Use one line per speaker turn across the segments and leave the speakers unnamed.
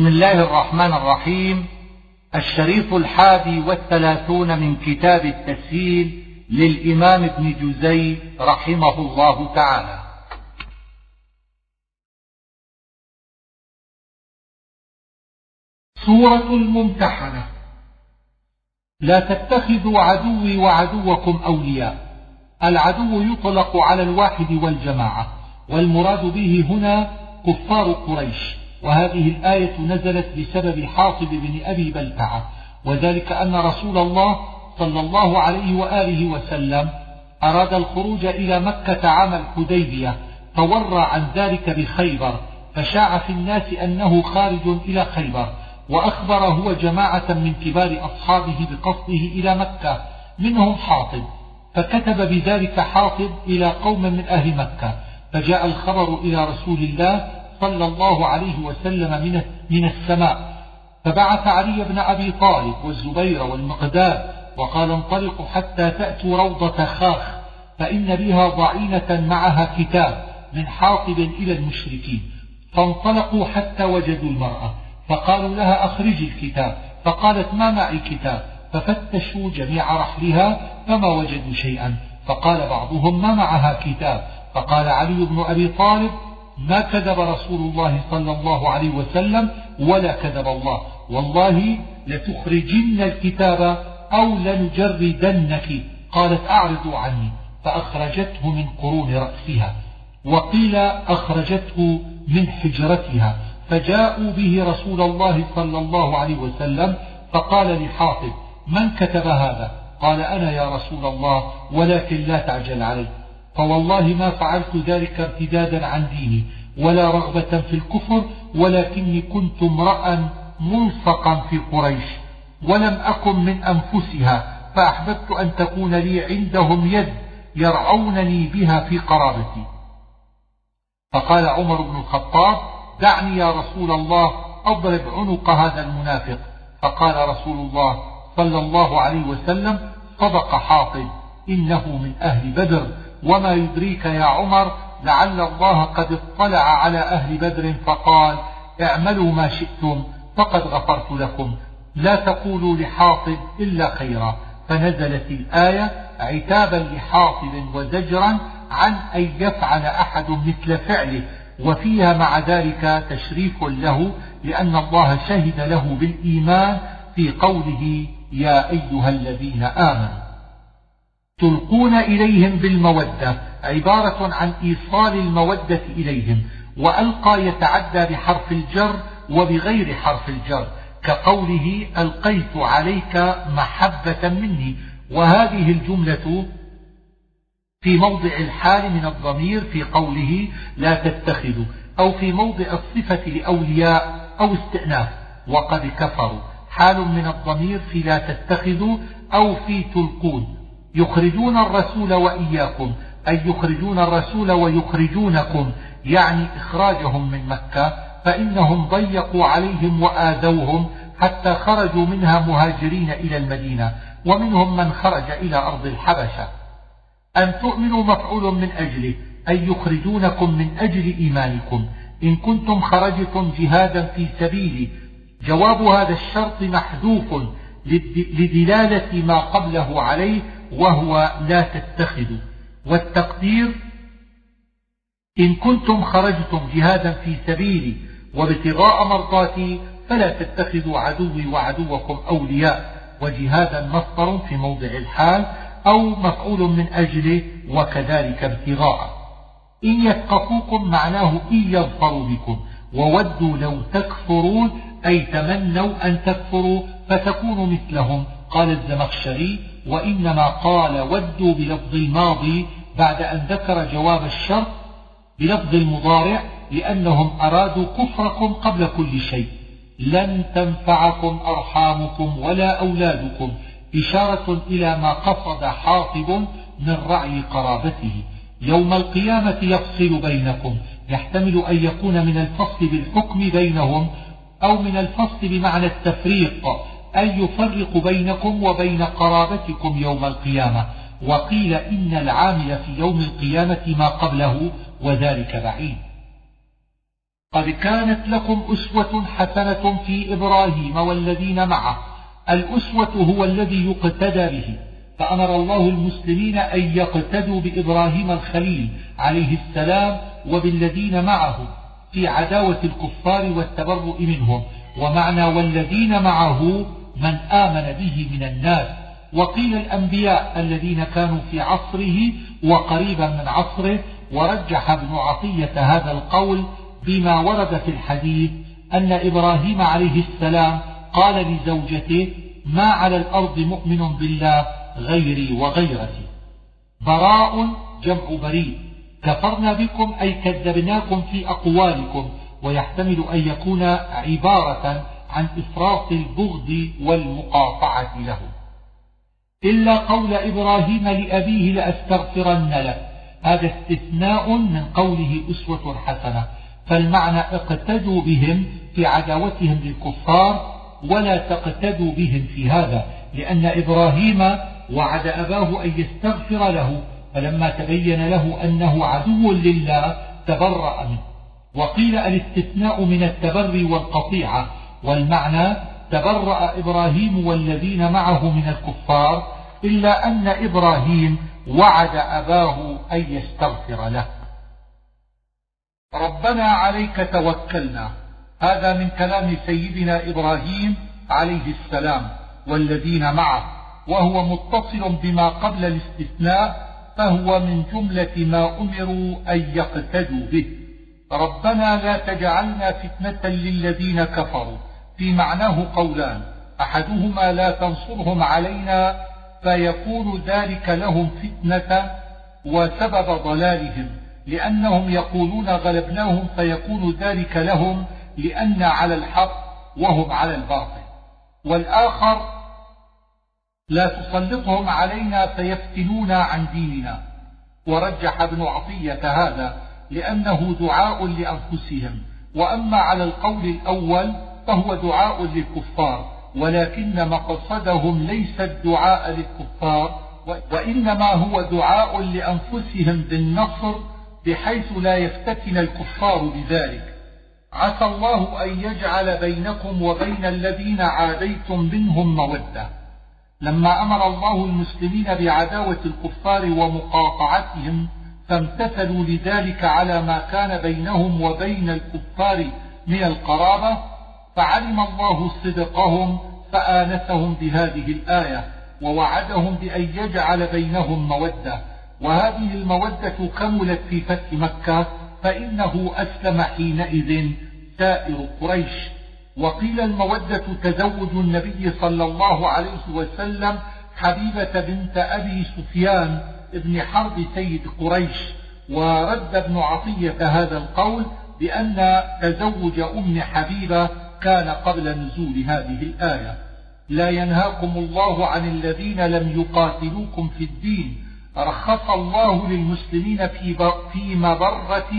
بسم الله الرحمن الرحيم. الشريط الحادي والثلاثون من كتاب التسهيل للإمام ابن جزي رحمه الله تعالى. سورة الممتحنة. لا تتخذوا عدوي وعدوكم أولياء. العدو يطلق على الواحد والجماعة والمراد به هنا كفار قريش. وهذه الآية نزلت بسبب حاطب بن أبي بلتعة وذلك أن رسول الله صلى الله عليه وآله وسلم أراد الخروج إلى مكة عام الحديبية فورى عن ذلك بخيبر فشاع في الناس أنه خارج إلى خيبر وأخبر هو جماعة من كبار أصحابه بقصده إلى مكة منهم حاطب فكتب بذلك حاطب إلى قوم من أهل مكة فجاء الخبر إلى رسول الله صلى الله عليه وسلم من من السماء. فبعث علي بن أبي طالب والزبير والمقداد وقال انطلقوا حتى تأتوا روضة خاخ فإن بها ضعينة معها كتاب من حاطب إلى المشركين. فانطلقوا حتى وجدوا المرأة فقالوا لها أخرجي الكتاب. فقالت ما معي كتاب؟ ففتشوا جميع رحلها فما وجدوا شيئا. فقال بعضهم ما معها كتاب؟ فقال علي بن أبي طالب ما كذب رسول الله صلى الله عليه وسلم ولا كذب الله. والله لتخرجن الكتاب أو لنجردنك. قالت أعرضوا عني. فأخرجته من قرون رأسها. وقيل أخرجته من حجرتها. فجاءوا به رسول الله صلى الله عليه وسلم فقال لحاطب من كتب هذا؟ قال أنا يا رسول الله ولكن لا تعجل علي. فوالله ما فعلت ذلك ارتدادا عن ديني ولا رغبة في الكفر ولكني كنت امرأ ملصقا في قريش ولم أكن من أنفسها فأحببت أن تكون لي عندهم يد يرعونني بها في قرابتي. فقال عمر بن الخطاب دعني يا رسول الله أضرب عنق هذا المنافق. فقال رسول الله صلى الله عليه وسلم صدق حاطب إنه من أهل بدر. وما يدريك يا عمر لعل الله قد اطلع على أهل بدر فقال اعملوا ما شئتم فقد غفرت لكم. لا تقولوا لحاطب إلا خيرا. فنزلت الآية عتابا لحاطب وزجرا عن أن يفعل أحد مثل فعله. وفيها مع ذلك تشريف له لأن الله شهد له بالإيمان في قوله يا أيها الذين آمنوا تلقون إليهم بالمودة عبارة عن إيصال المودة إليهم وألقى يتعدى بحرف الجر وبغير حرف الجر كقوله ألقيت عليك محبة مني. وهذه الجملة في موضع الحال من الضمير في قوله لا تتخذوا أو في موضع الصفة لأولياء أو استئناف وقد كفروا. حال من الضمير في لا تتخذوا أو في تلقون. يخرجون الرسول وإياكم أي يخرجون الرسول ويخرجونكم يعني إخراجهم من مكة فإنهم ضيقوا عليهم وآذوهم حتى خرجوا منها مهاجرين إلى المدينة ومنهم من خرج إلى أرض الحبشة. أن تؤمنوا مفعول من أجله أي يخرجونكم من أجل إيمانكم. إن كنتم خرجتم جهادا في سبيلي جواب هذا الشرط محذوف لدلالة ما قبله عليه وهو لا تتخذوا. والتقدير إن كنتم خرجتم جهادا في سبيلي وابتغاء مرضاتي فلا تتخذوا عدوي وعدوكم أولياء. وجهادا مصدر في موضع الحال أو مفعول من أجله وكذلك ابتغاء إن يثقفوكم معناه إن يظفروا بكم. وودوا لو تكفرون أي تمنوا أن تكفروا فتكونوا مثلهم. قال الزمخشري وإنما قال ودوا بلفظ الماضي بعد أن ذكر جواب الشرط بلفظ المضارع لأنهم أرادوا كفركم قبل كل شيء. لن تنفعكم أرحامكم ولا أولادكم. إشارة إلى ما قصد حاطب من رعي قرابته. يوم القيامة يفصل بينكم. يحتمل أن يكون من الفصل بالحكم بينهم أو من الفصل بمعنى التفريق. أن يفرق بينكم وبين قرابتكم يوم القيامة. وقيل إن العامل في يوم القيامة ما قبله وذلك بعيد. قد كانت لكم أسوة حسنة في إبراهيم والذين معه. الأسوة هو الذي يقتدى به. فأمر الله المسلمين أن يقتدوا بإبراهيم الخليل عليه السلام وبالذين معه في عداوة الكفار والتبرؤ منهم. ومعنى والذين معه من آمن به من الناس. وقيل الأنبياء الذين كانوا في عصره وقريبا من عصره ورجح ابن عطية هذا القول بما ورد في الحديث أن إبراهيم عليه السلام قال لزوجته ما على الأرض مؤمن بالله غيري وغيرتي. براء جمع بريء. كفرنا بكم أي كذبناكم في أقوالكم ويحتمل أن يكون عبارة عن إفراط البغض والمقاطعة له. إلا قول إبراهيم لأبيه لأستغفرن لك هذا استثناء من قوله أسوة حسنة. فالمعنى اقتدوا بهم في عداوتهم للكفار ولا تقتدوا بهم في هذا لأن إبراهيم وعد أباه أن يستغفر له فلما تبين له أنه عدو لله تبرأ منه. وقيل الاستثناء من التبري والقطيعة والمعنى تبرأ إبراهيم والذين معه من الكفار إلا أن إبراهيم وعد أباه أن يستغفر له. ربنا عليك توكلنا. هذا من كلام سيدنا إبراهيم عليه السلام والذين معه وهو متصل بما قبل الاستثناء فهو من جملة ما أمروا أن يقتدوا به. ربنا لا تجعلنا فتنة للذين كفروا. في معناه قولان. أحدهما لا تنصرهم علينا فيكون ذلك لهم فتنة وسبب ضلالهم. لأنهم يقولون غلبناهم فيكون ذلك لهم لأن على الحق وهم على الباطل. والآخر لا تسلطهم علينا فيفتنونا عن ديننا. ورجح ابن عطية هذا لأنه دعاء لأنفسهم. وأما على القول الأول فهو دعاء للكفار ولكن مقصدهم ليس الدعاء للكفار وإنما هو دعاء لأنفسهم بالنصر بحيث لا يفتتن الكفار بذلك. عسى الله أن يجعل بينكم وبين الذين عاديتم منهم مودة. لما أمر الله المسلمين بعداوة الكفار ومقاطعتهم فامتثلوا لذلك على ما كان بينهم وبين الكفار من القرابة فعلم الله صدقهم فآنسهم بهذه الآية ووعدهم بأن يجعل بينهم مودة. وهذه المودة كملت في فتح مكة فإنه أسلم حينئذ سائر قريش. وقيل المودة تزوج النبي صلى الله عليه وسلم حبيبة بنت أبي سفيان ابن حرب سيد قريش. ورد ابن عطية هذا القول بأن تزوج أم حبيبة كان قبل نزول هذه الآية. لا ينهاكم الله عن الذين لم يقاتلوكم في الدين. رخص الله للمسلمين في في مبرة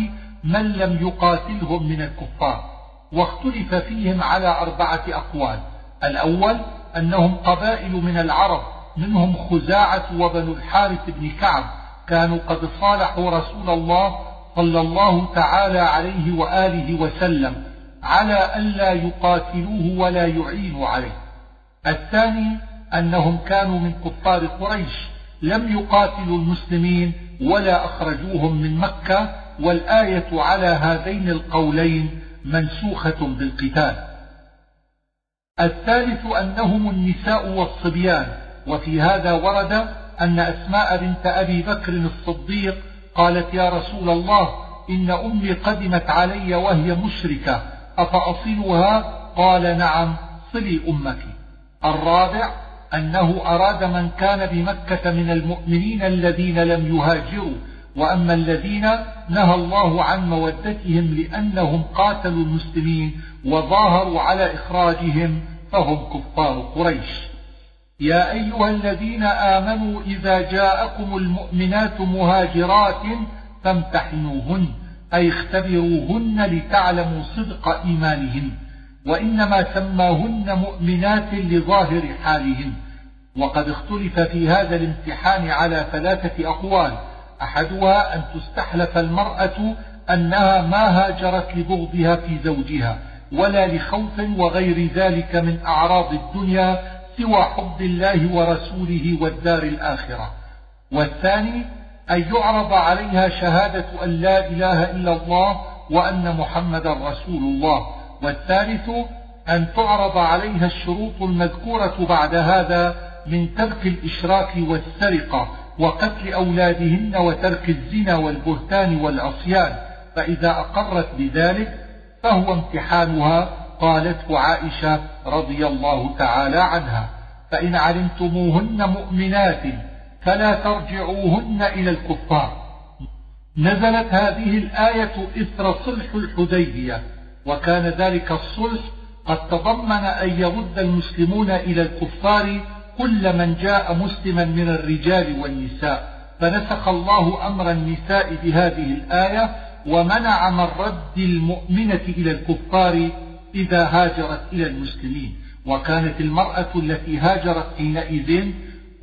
من لم يقاتلهم من الكفار. واختلف فيهم على أربعة أقوال. الأول أنهم قبائل من العرب منهم خزاعة وبنو الحارث بن كعب. كانوا قد صالحوا رسول الله صلى الله تعالى عليه وآله وسلم. على ألا يقاتلوه ولا يعينوا عليه. الثاني أنهم كانوا من كفار قريش. لم يقاتلوا المسلمين ولا أخرجوهم من مكة والآية على هذين القولين منسوخة بالقتال. الثالث أنهم النساء والصبيان. وفي هذا ورد أن أسماء بنت أبي بكر الصديق قالت يا رسول الله إن أمي قدمت علي وهي مشركة. أفأصلها قال نعم صلي أمك. الرابع أنه أراد من كان بمكة من المؤمنين الذين لم يهاجروا وأما الذين نهى الله عن مودتهم لأنهم قاتلوا المسلمين وظاهروا على إخراجهم فهم كفار قريش. يا أيها الذين آمنوا إذا جاءكم المؤمنات مهاجرات فامتحنوهن. أي اختبروهن لتعلموا صدق إيمانهن وإنما سماهن مؤمنات لظاهر حالهن. وقد اختلف في هذا الامتحان على ثلاثة أقوال. أحدها أن تستحلف المرأة أنها ما هاجرت لبغضها في زوجها ولا لخوف وغير ذلك من أعراض الدنيا سوى حب الله ورسوله والدار الآخرة. والثاني أن يعرض عليها شهادة أن لا إله إلا الله وأن محمدا رسول الله. والثالث أن تعرض عليها الشروط المذكورة بعد هذا من ترك الإشراك والسرقة وقتل أولادهن وترك الزنا والبهتان والعصيان. فإذا أقرت بذلك فهو امتحانها قالته عائشة رضي الله تعالى عنها. فإن علمتموهن مؤمنات فلا ترجعوهن إلى الكفار. نزلت هذه الآية إثر صلح الحديبية وكان ذلك الصلح قد تضمن أن يرد المسلمون إلى الكفار كل من جاء مسلما من الرجال والنساء. فنسخ الله أمر النساء بهذه الآية ومنع من رد المؤمنة إلى الكفار إذا هاجرت إلى المسلمين. وكانت المرأة التي هاجرت حينئذ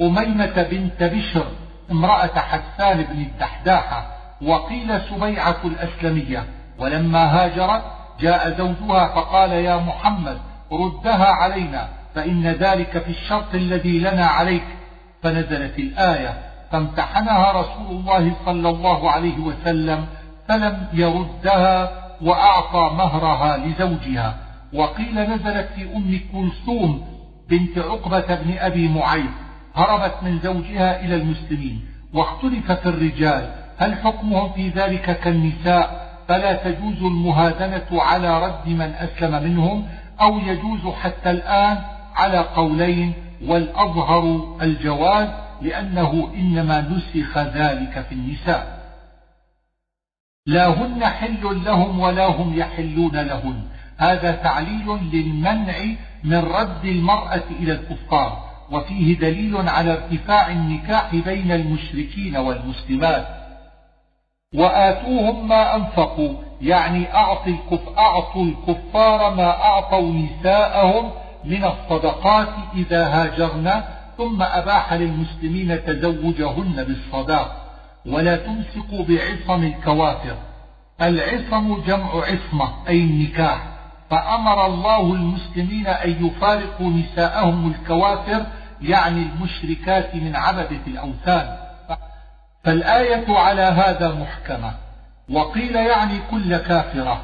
أميمة بنت بشر امرأة حسان بن الدحداحة وقيل سبيعة الأسلمية ولما هاجرت جاء زوجها فقال يا محمد ردها علينا فإن ذلك في الشرط الذي لنا عليك. فنزلت الآية فامتحنها رسول الله صلى الله عليه وسلم فلم يردها وأعطى مهرها لزوجها. وقيل نزلت في أم كلثوم بنت عقبة بن أبي معيط. هربت من زوجها إلى المسلمين واختلف في الرجال. هل حكمهم في ذلك كالنساء؟ فلا تجوز المهادنة على رد من أسلم منهم أو يجوز حتى الآن على قولين والأظهر الجواز لأنه إنما نسخ ذلك في النساء. لا هن حل لهم ولا هم يحلون لهن. هذا تعليل للمنع من رد المرأة إلى الكفار. وفيه دليل على ارتفاع النكاح بين المشركين والمسلمات. وآتوهم ما أنفقوا يعني أعطوا الكف أعطوا الكفار ما أعطوا نساءهم من الصدقات إذا هاجرن ثم أباح للمسلمين تزوجهن بالصداق. ولا تمسكوا بعصم الكوافر. العصم جمع عصمة أي النكاح. فأمر الله المسلمين أن يفارقوا نساءهم الكوافر يعني المشركات من عبدة الأوثان. فالآية على هذا محكمة. وقيل يعني كل كافرة.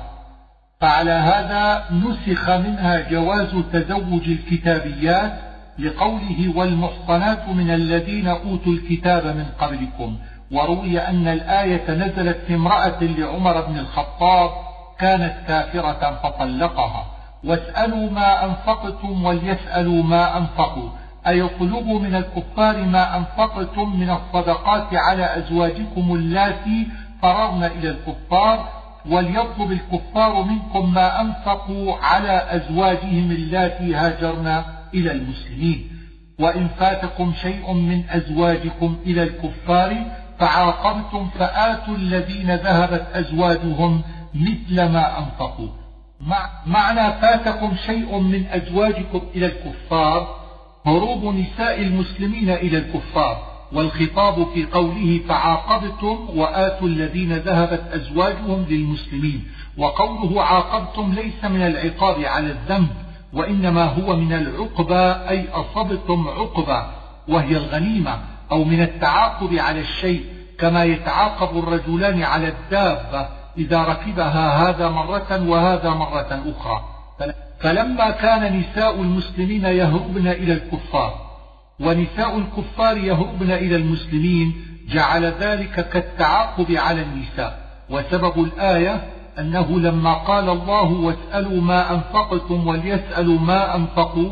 فعلى هذا نسخ منها جواز تزوج الكتابيات لقوله والمحصنات من الذين أوتوا الكتاب من قبلكم. وروي أن الآية نزلت في امرأة لعمر بن الخطاب كانت كافرة فطلقها. واسألوا ما أنفقتم وليسألوا ما أنفقوا. أي اطلبوا من الكفار ما أنفقتم من الصدقات على أزواجكم اللاتي فررن إلى الكفار وليطلب الكفار منكم ما أنفقوا على أزواجهم اللاتي هاجرن إلى المسلمين. وإن فاتكم شيء من أزواجكم إلى الكفار فعاقبتم فآتوا الذين ذهبت أزواجهم مثل ما أنفقوا. معنى فاتكم شيء من أزواجكم إلى الكفار هروب نساء المسلمين إلى الكفار والخطاب في قوله فعاقبتم وآتوا الذين ذهبت أزواجهم للمسلمين وقوله عاقبتم ليس من العقاب على الذنب وإنما هو من العقبة أي أصبتم عقبة وهي الغنيمة أو من التعاقب على الشيء كما يتعاقب الرجلان على الدابة إذا ركبها هذا مرة وهذا مرة أخرى. فلما كان نساء المسلمين يهربن إلى الكفار ونساء الكفار يهربن إلى المسلمين جعل ذلك كالتعاقب على النساء. وسبب الآية أنه لما قال الله واسألوا ما أنفقتم وليسألوا ما أنفقوا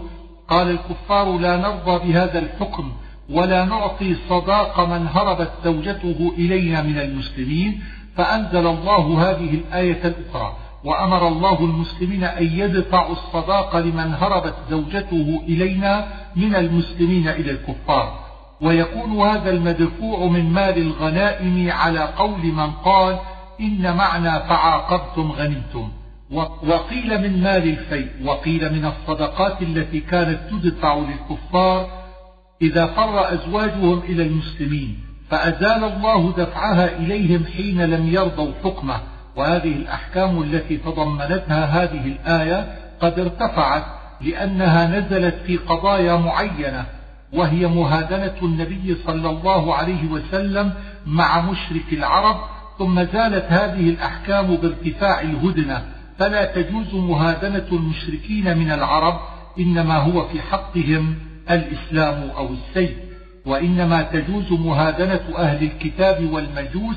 قال الكفار لا نرضى بهذا الحكم ولا نعطي صداق من هربت زوجته إلينا من المسلمين فأنزل الله هذه الآية الأخرى. وأمر الله المسلمين أن يدفعوا الصداق لمن هربت زوجته إلينا من المسلمين إلى الكفار. ويكون هذا المدفوع من مال الغنائم على قول من قال إن معنى فعاقبتم غنمتم. وقيل من مال الفيء وقيل من الصدقات التي كانت تدفع للكفار إذا فر أزواجهم إلى المسلمين. فأزال الله دفعها إليهم حين لم يرضوا حكمه. وهذه الأحكام التي تضمنتها هذه الآية قد ارتفعت لأنها نزلت في قضايا معينة وهي مهادنة النبي صلى الله عليه وسلم مع مشرك العرب ثم زالت هذه الأحكام بارتفاع الهدنة. فلا تجوز مهادنة المشركين من العرب إنما هو في حقهم الإسلام أو السيف. وإنما تجوز مهادنة أهل الكتاب والمجوس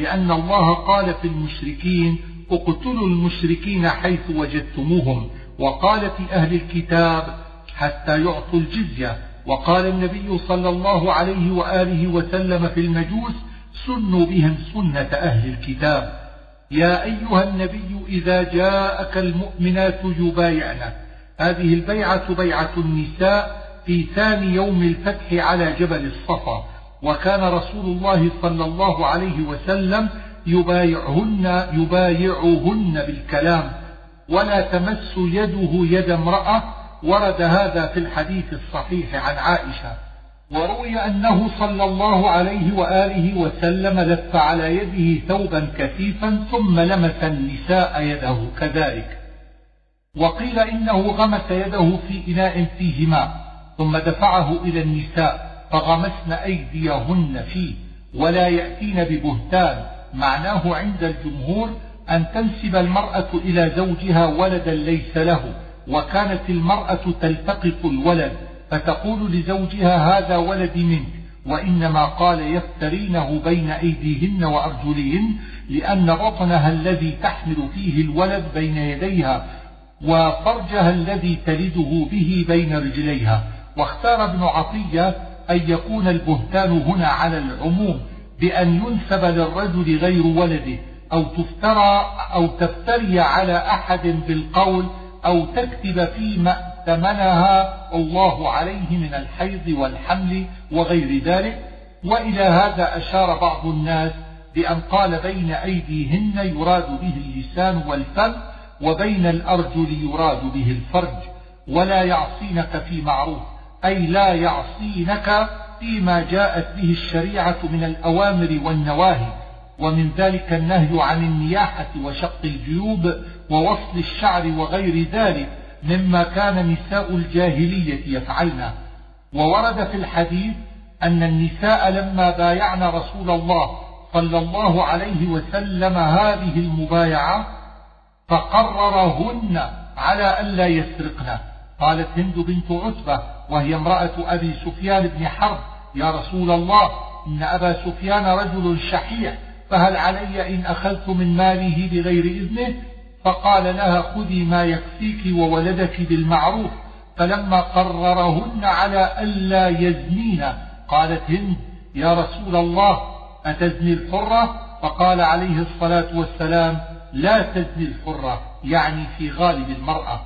لأن الله قال في المشركين اقتلوا المشركين حيث وجدتموهم. وقال في أهل الكتاب حتى يعطوا الجزية. وقال النبي صلى الله عليه وآله وسلم في المجوس سنوا بهم سنة أهل الكتاب. يا أيها النبي إذا جاءك المؤمنات يبايعنك هذه البيعة بيعة النساء في ثاني يوم الفتح على جبل الصفا. وكان رسول الله صلى الله عليه وسلم يبايعهن يبايعهن بالكلام. ولا تمس يده يد امرأة. ورد هذا في الحديث الصحيح عن عائشة. وروي أنه صلى الله عليه وآله وسلم لف على يده ثوبا كثيفا ثم لمس النساء يده كذلك. وقيل إنه غمس يده في إناء فيه ماء ثم دفعه إلى النساء. فغمسن أيديهن فيه ولا يأتين ببهتان. معناه عند الجمهور أن تنسب المرأة إلى زوجها ولدا ليس له وكانت المرأة تلتقط الولد فتقول لزوجها هذا ولدي منك وإنما قال يفترينه بين أيديهن وأرجلهن لأن بطنها الذي تحمل فيه الولد بين يديها وفرجها الذي تلده به بين رجليها. واختار ابن عطية أن يكون البهتان هنا على العموم بأن ينسب للرجل غير ولده أو تفترى أو تفتري على أحد بالقول أو تكتب فيما ائتمنها الله عليه من الحيض والحمل وغير ذلك. وإلى هذا أشار بعض الناس بأن قال بين أيديهن يراد به اللسان والفم وبين الأرجل يراد به الفرج. ولا يعصينك في معروف. أي لا يعصينك فيما جاءت به الشريعة من الأوامر والنواهي ومن ذلك النهي عن النياحة وشق الجيوب ووصل الشعر وغير ذلك مما كان نساء الجاهلية يفعلن. وورد في الحديث أن النساء لما بايعن رسول الله صلى الله عليه وسلم هذه المبايعة فقررهن على ألا يسرقن. قالت هند بنت عتبة وهي امرأة أبي سفيان بن حرب. يا رسول الله إن أبا سفيان رجل شحيح فهل علي إن أخذت من ماله بغير إذنه؟ فقال لها خذي ما يكفيك وولدك بالمعروف فلما قررهن على ألا يزنين قالت هند يا رسول الله أتزني الحرة؟ فقال عليه الصلاة والسلام لا تزني الحرة يعني في غالب المرأة.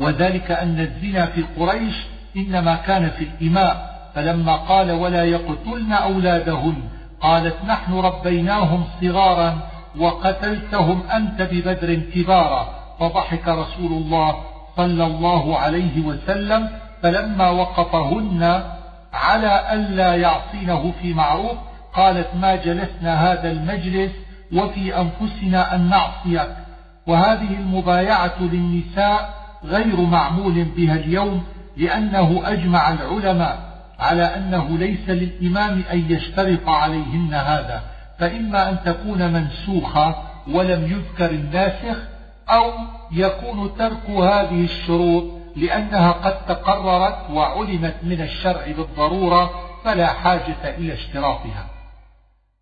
وذلك أن الزنا في قريش إنما كان في الإماء فلما قال ولا يقتلن أولادهن قالت نحن ربيناهم صغارا وقتلتهم أنت ببدر كبارا فضحك رسول الله صلى الله عليه وسلم فلما وقفهن على ألا يعصينه في معروف قالت ما جلسنا هذا المجلس وفي أنفسنا أن نعصيك. وهذه المبايعة للنساء غير معمول بها اليوم لأنه أجمع العلماء على أنه ليس للإمام أن يشترط عليهن هذا فإما أن تكون منسوخة ولم يذكر الناسخ أو يكون ترك هذه الشروط لأنها قد تقررت وعلمت من الشرع بالضرورة فلا حاجة إلى اشتراطها.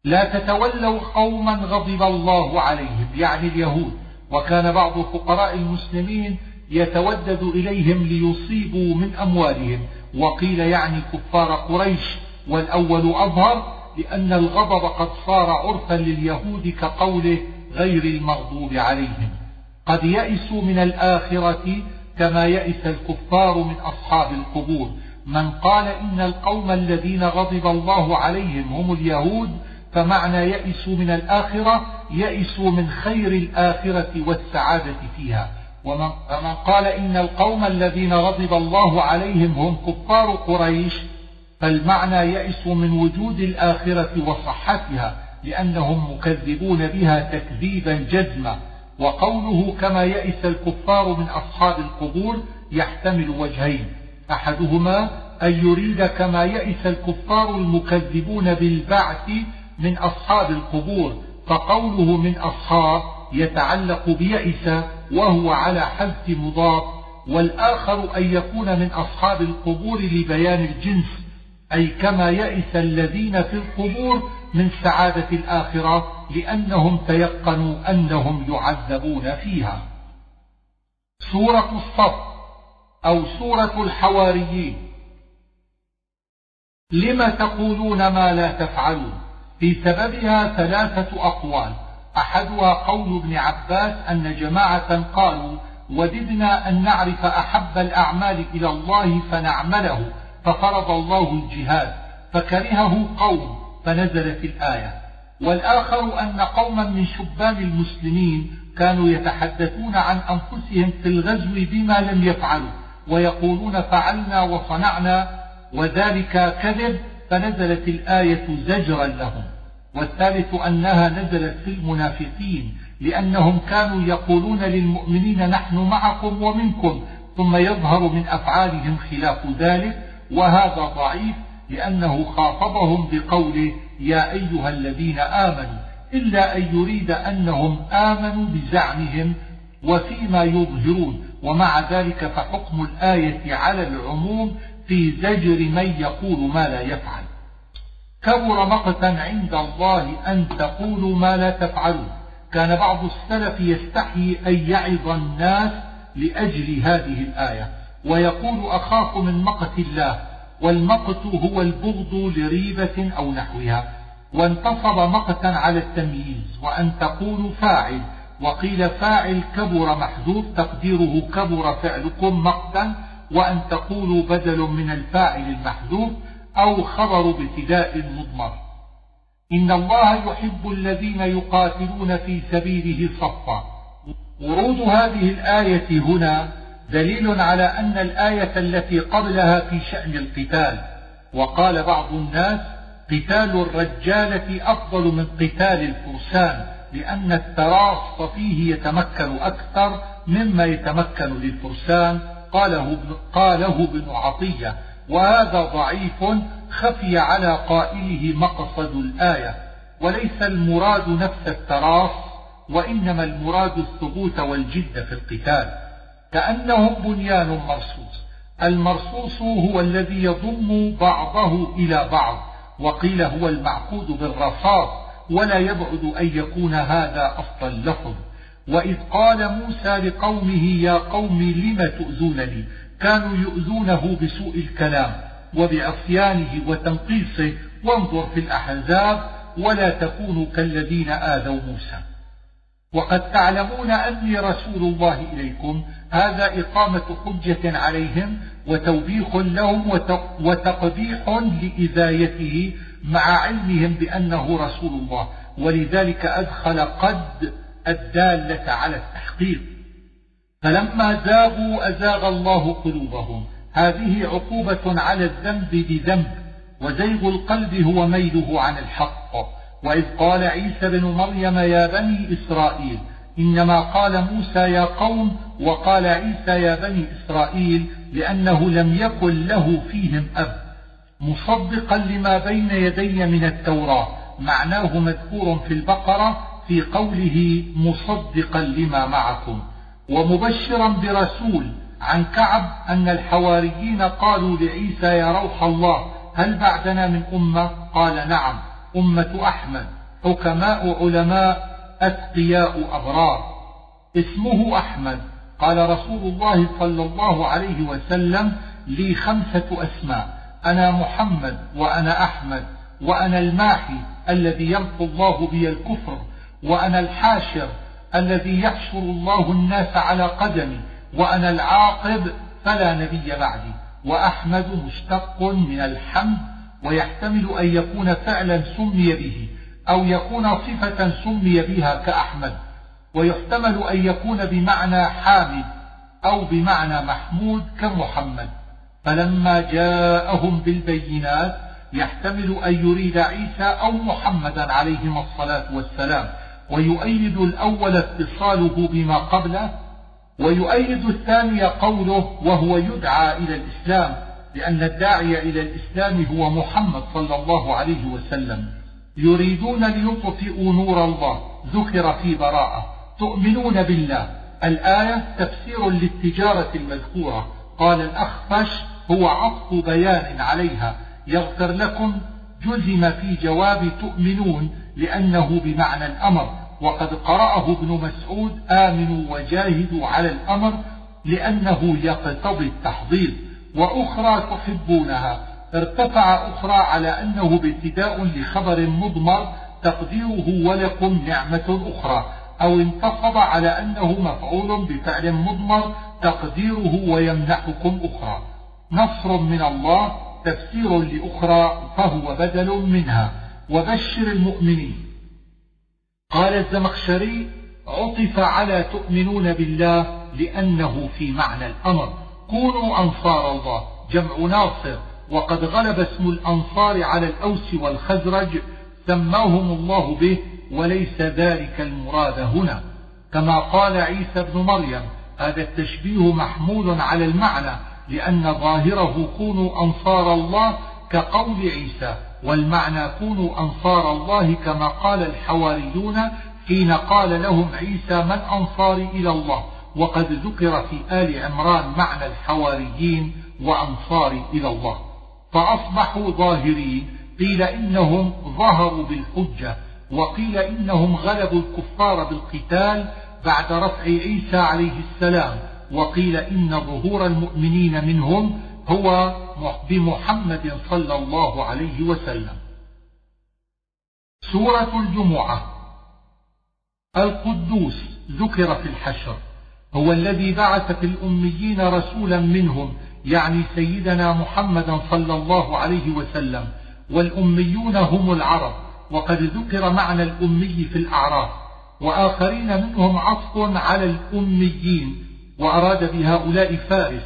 لا تتولوا قوما غضب الله عليهم يعني اليهود وكان بعض فقراء المسلمين يتودد إليهم ليصيبوا من أموالهم. وقيل يعني كفار قريش والأول أظهر لأن الغضب قد صار عرفا لليهود كقوله غير المغضوب عليهم. قد يئسوا من الآخرة كما يئس الكفار من أصحاب القبور. من قال إن القوم الذين غضب الله عليهم هم اليهود فمعنى يئسوا من الآخرة يئسوا من خير الآخرة والسعادة فيها. ومن قال إن القوم الذين غضب الله عليهم هم كفار قريش فالمعنى يئس من وجود الآخرة وصحتها لأنهم مكذبون بها تكذيبا جزما. وقوله كما يئس الكفار من أصحاب القبور يحتمل وجهين أحدهما أن يريد كما يئس الكفار المكذبون بالبعث من أصحاب القبور فقوله من أصحاب يتعلق بيئس وهو على حذف مضاف والآخر أن يكون من أصحاب القبور لبيان الجنس أي كما يئس الذين في القبور من سعادة الآخرة لأنهم تيقنوا أنهم يعذبون فيها. سورة الصف أو سورة الحواريين. لم تقولون ما لا تفعلون؟ في سببها ثلاثة أقوال. أحدها قول ابن عباس أن جماعة قالوا وددنا أن نعرف أحب الأعمال إلى الله فنعمله ففرض الله الجهاد فكرهه قوم فنزلت الآية. والآخر أن قوما من شبان المسلمين كانوا يتحدثون عن أنفسهم في الغزو بما لم يفعلوا ويقولون فعلنا وصنعنا وذلك كذب فنزلت الآية زجرا لهم. والثالث أنها نزلت في المنافقين لأنهم كانوا يقولون للمؤمنين نحن معكم ومنكم ثم يظهر من أفعالهم خلاف ذلك وهذا ضعيف لأنه خاطبهم بقوله يا أيها الذين آمنوا إلا أن يريد أنهم آمنوا بزعمهم وفيما يظهرون ومع ذلك فحكم الآية على العموم في زجر من يقول ما لا يفعل. كبر مقتا عند الله أن تقولوا ما لا تفعلون. كان بعض السلف يستحيي أن يعظ الناس لأجل هذه الآية ويقول أخاف من مقت الله والمقت هو البغض لريبة أو نحوها. وانتصب مقتا على التمييز وأن تقول فاعل وقيل فاعل كبر محذوف تقديره كبر فعلكم مقتا وأن تقولوا بدل من الفاعل المحذوف أو خبر ابتداء مضمر. إن الله يحب الذين يقاتلون في سبيله صفا. ورود هذه الآية هنا دليل على أن الآية التي قبلها في شأن القتال. وقال بعض الناس قتال الرجالة أفضل من قتال الفرسان لأن التراص فيه يتمكن أكثر مما يتمكن للفرسان قاله قاله ابن عطية. وهذا ضعيف خفي على قائله مقصد الآية وليس المراد نفس التراص وإنما المراد الثبوت والجد في القتال. كأنهم بنيان مرصوص. المرصوص هو الذي يضم بعضه إلى بعض وقيل هو المعقود بالرصاص ولا يبعد أن يكون هذا أصل اللفظ. وإذ قال موسى لقومه يا قوم لم تؤذونني؟ كانوا يؤذونه بسوء الكلام وبعصيانه وتنقيصه وانظر في الأحزاب ولا تكونوا كالذين آذوا موسى. وقد تعلمون أني رسول الله إليكم هذا إقامة حجة عليهم وتوبيخ لهم وتقبيح لإذايته مع علمهم بأنه رسول الله ولذلك أدخل قد الدالة على التحقيق. فلما زاغوا أزاغ الله قلوبهم. هذه عقوبة على الذنب بذنب وزيغ القلب هو ميله عن الحق. وإذ قال عيسى بن مريم يا بني إسرائيل إنما قال موسى يا قوم وقال عيسى يا بني إسرائيل لأنه لم يكن له فيهم أب. مصدقا لما بين يدي من التوراة معناه مذكور في البقرة في قوله مصدقا لما معكم. ومبشرا برسول عن كعب أن الحواريين قالوا لعيسى يا روح الله هل بعدنا من أمة؟ قال نعم أمة أحمد حكماء علماء أتقياء أبرار. اسمه أحمد. قال رسول الله صلى الله عليه وسلم لي خمسة أسماء أنا محمد وأنا أحمد وأنا الماحي الذي يمحو الله بي الكفر وأنا الحاشر الذي يحشر الله الناس على قدمي وأنا العاقب فلا نبي بعدي. وأحمد مشتق من الحمد ويحتمل أن يكون فعلا سمي به أو يكون صفة سمي بها كأحمد. ويحتمل أن يكون بمعنى حامد أو بمعنى محمود كمحمد. فلما جاءهم بالبينات يحتمل أن يريد عيسى أو محمدا عليهما الصلاة والسلام. ويؤيد الأول اتصاله بما قبله ويؤيد الثاني قوله وهو يدعى إلى الإسلام لأن الداعي إلى الإسلام هو محمد صلى الله عليه وسلم. يريدون ليطفئوا نور الله ذكر في براءة. تؤمنون بالله. الآية تفسير للتجارة المذكورة. قال الأخفش هو عطف بيان عليها. يغفر لكم جزم في جواب تؤمنون لأنه بمعنى الأمر. وقد قرأه ابن مسعود آمنوا وجاهدوا على الأمر لأنه يقتضي التحضير. وأخرى تحبونها. ارتفع أخرى على أنه ابتداء لخبر مضمر تقديره ولكم نعمة أخرى. أو انتصب على أنه مفعول بفعل مضمر تقديره ويمنحكم أخرى. نصر من الله تفسير لأخرى فهو بدل منها وبشر المؤمنين. قال الزمخشري عطف على تؤمنون بالله لأنه في معنى الأمر. كونوا أنصار الله جمع ناصر وقد غلب اسم الأنصار على الأوس والخزرج سماهم الله به وليس ذلك المراد هنا. كما قال عيسى بن مريم هذا التشبيه محمول على المعنى لأن ظاهره كونوا أنصار الله كقول عيسى والمعنى كونوا أنصار الله كما قال الحواريون حين قال لهم عيسى من أنصاري إلى الله. وقد ذكر في آل عمران معنى الحواريين وأنصار إلى الله. فأصبحوا ظاهرين قيل إنهم ظهروا بالحجة وقيل إنهم غلبوا الكفار بالقتال بعد رفع عيسى عليه السلام. وقيل إن ظهور المؤمنين منهم هو بمحمد صلى الله عليه وسلم. سورة الجمعة. القدوس ذكر في الحشر. هو الذي بعث في الأميين رسولا منهم يعني سيدنا محمدا صلى الله عليه وسلم والأميون هم العرب وقد ذكر معنى الأمي في الأعراف وآخرين منهم عطف على الأميين وأراد بهؤلاء فارس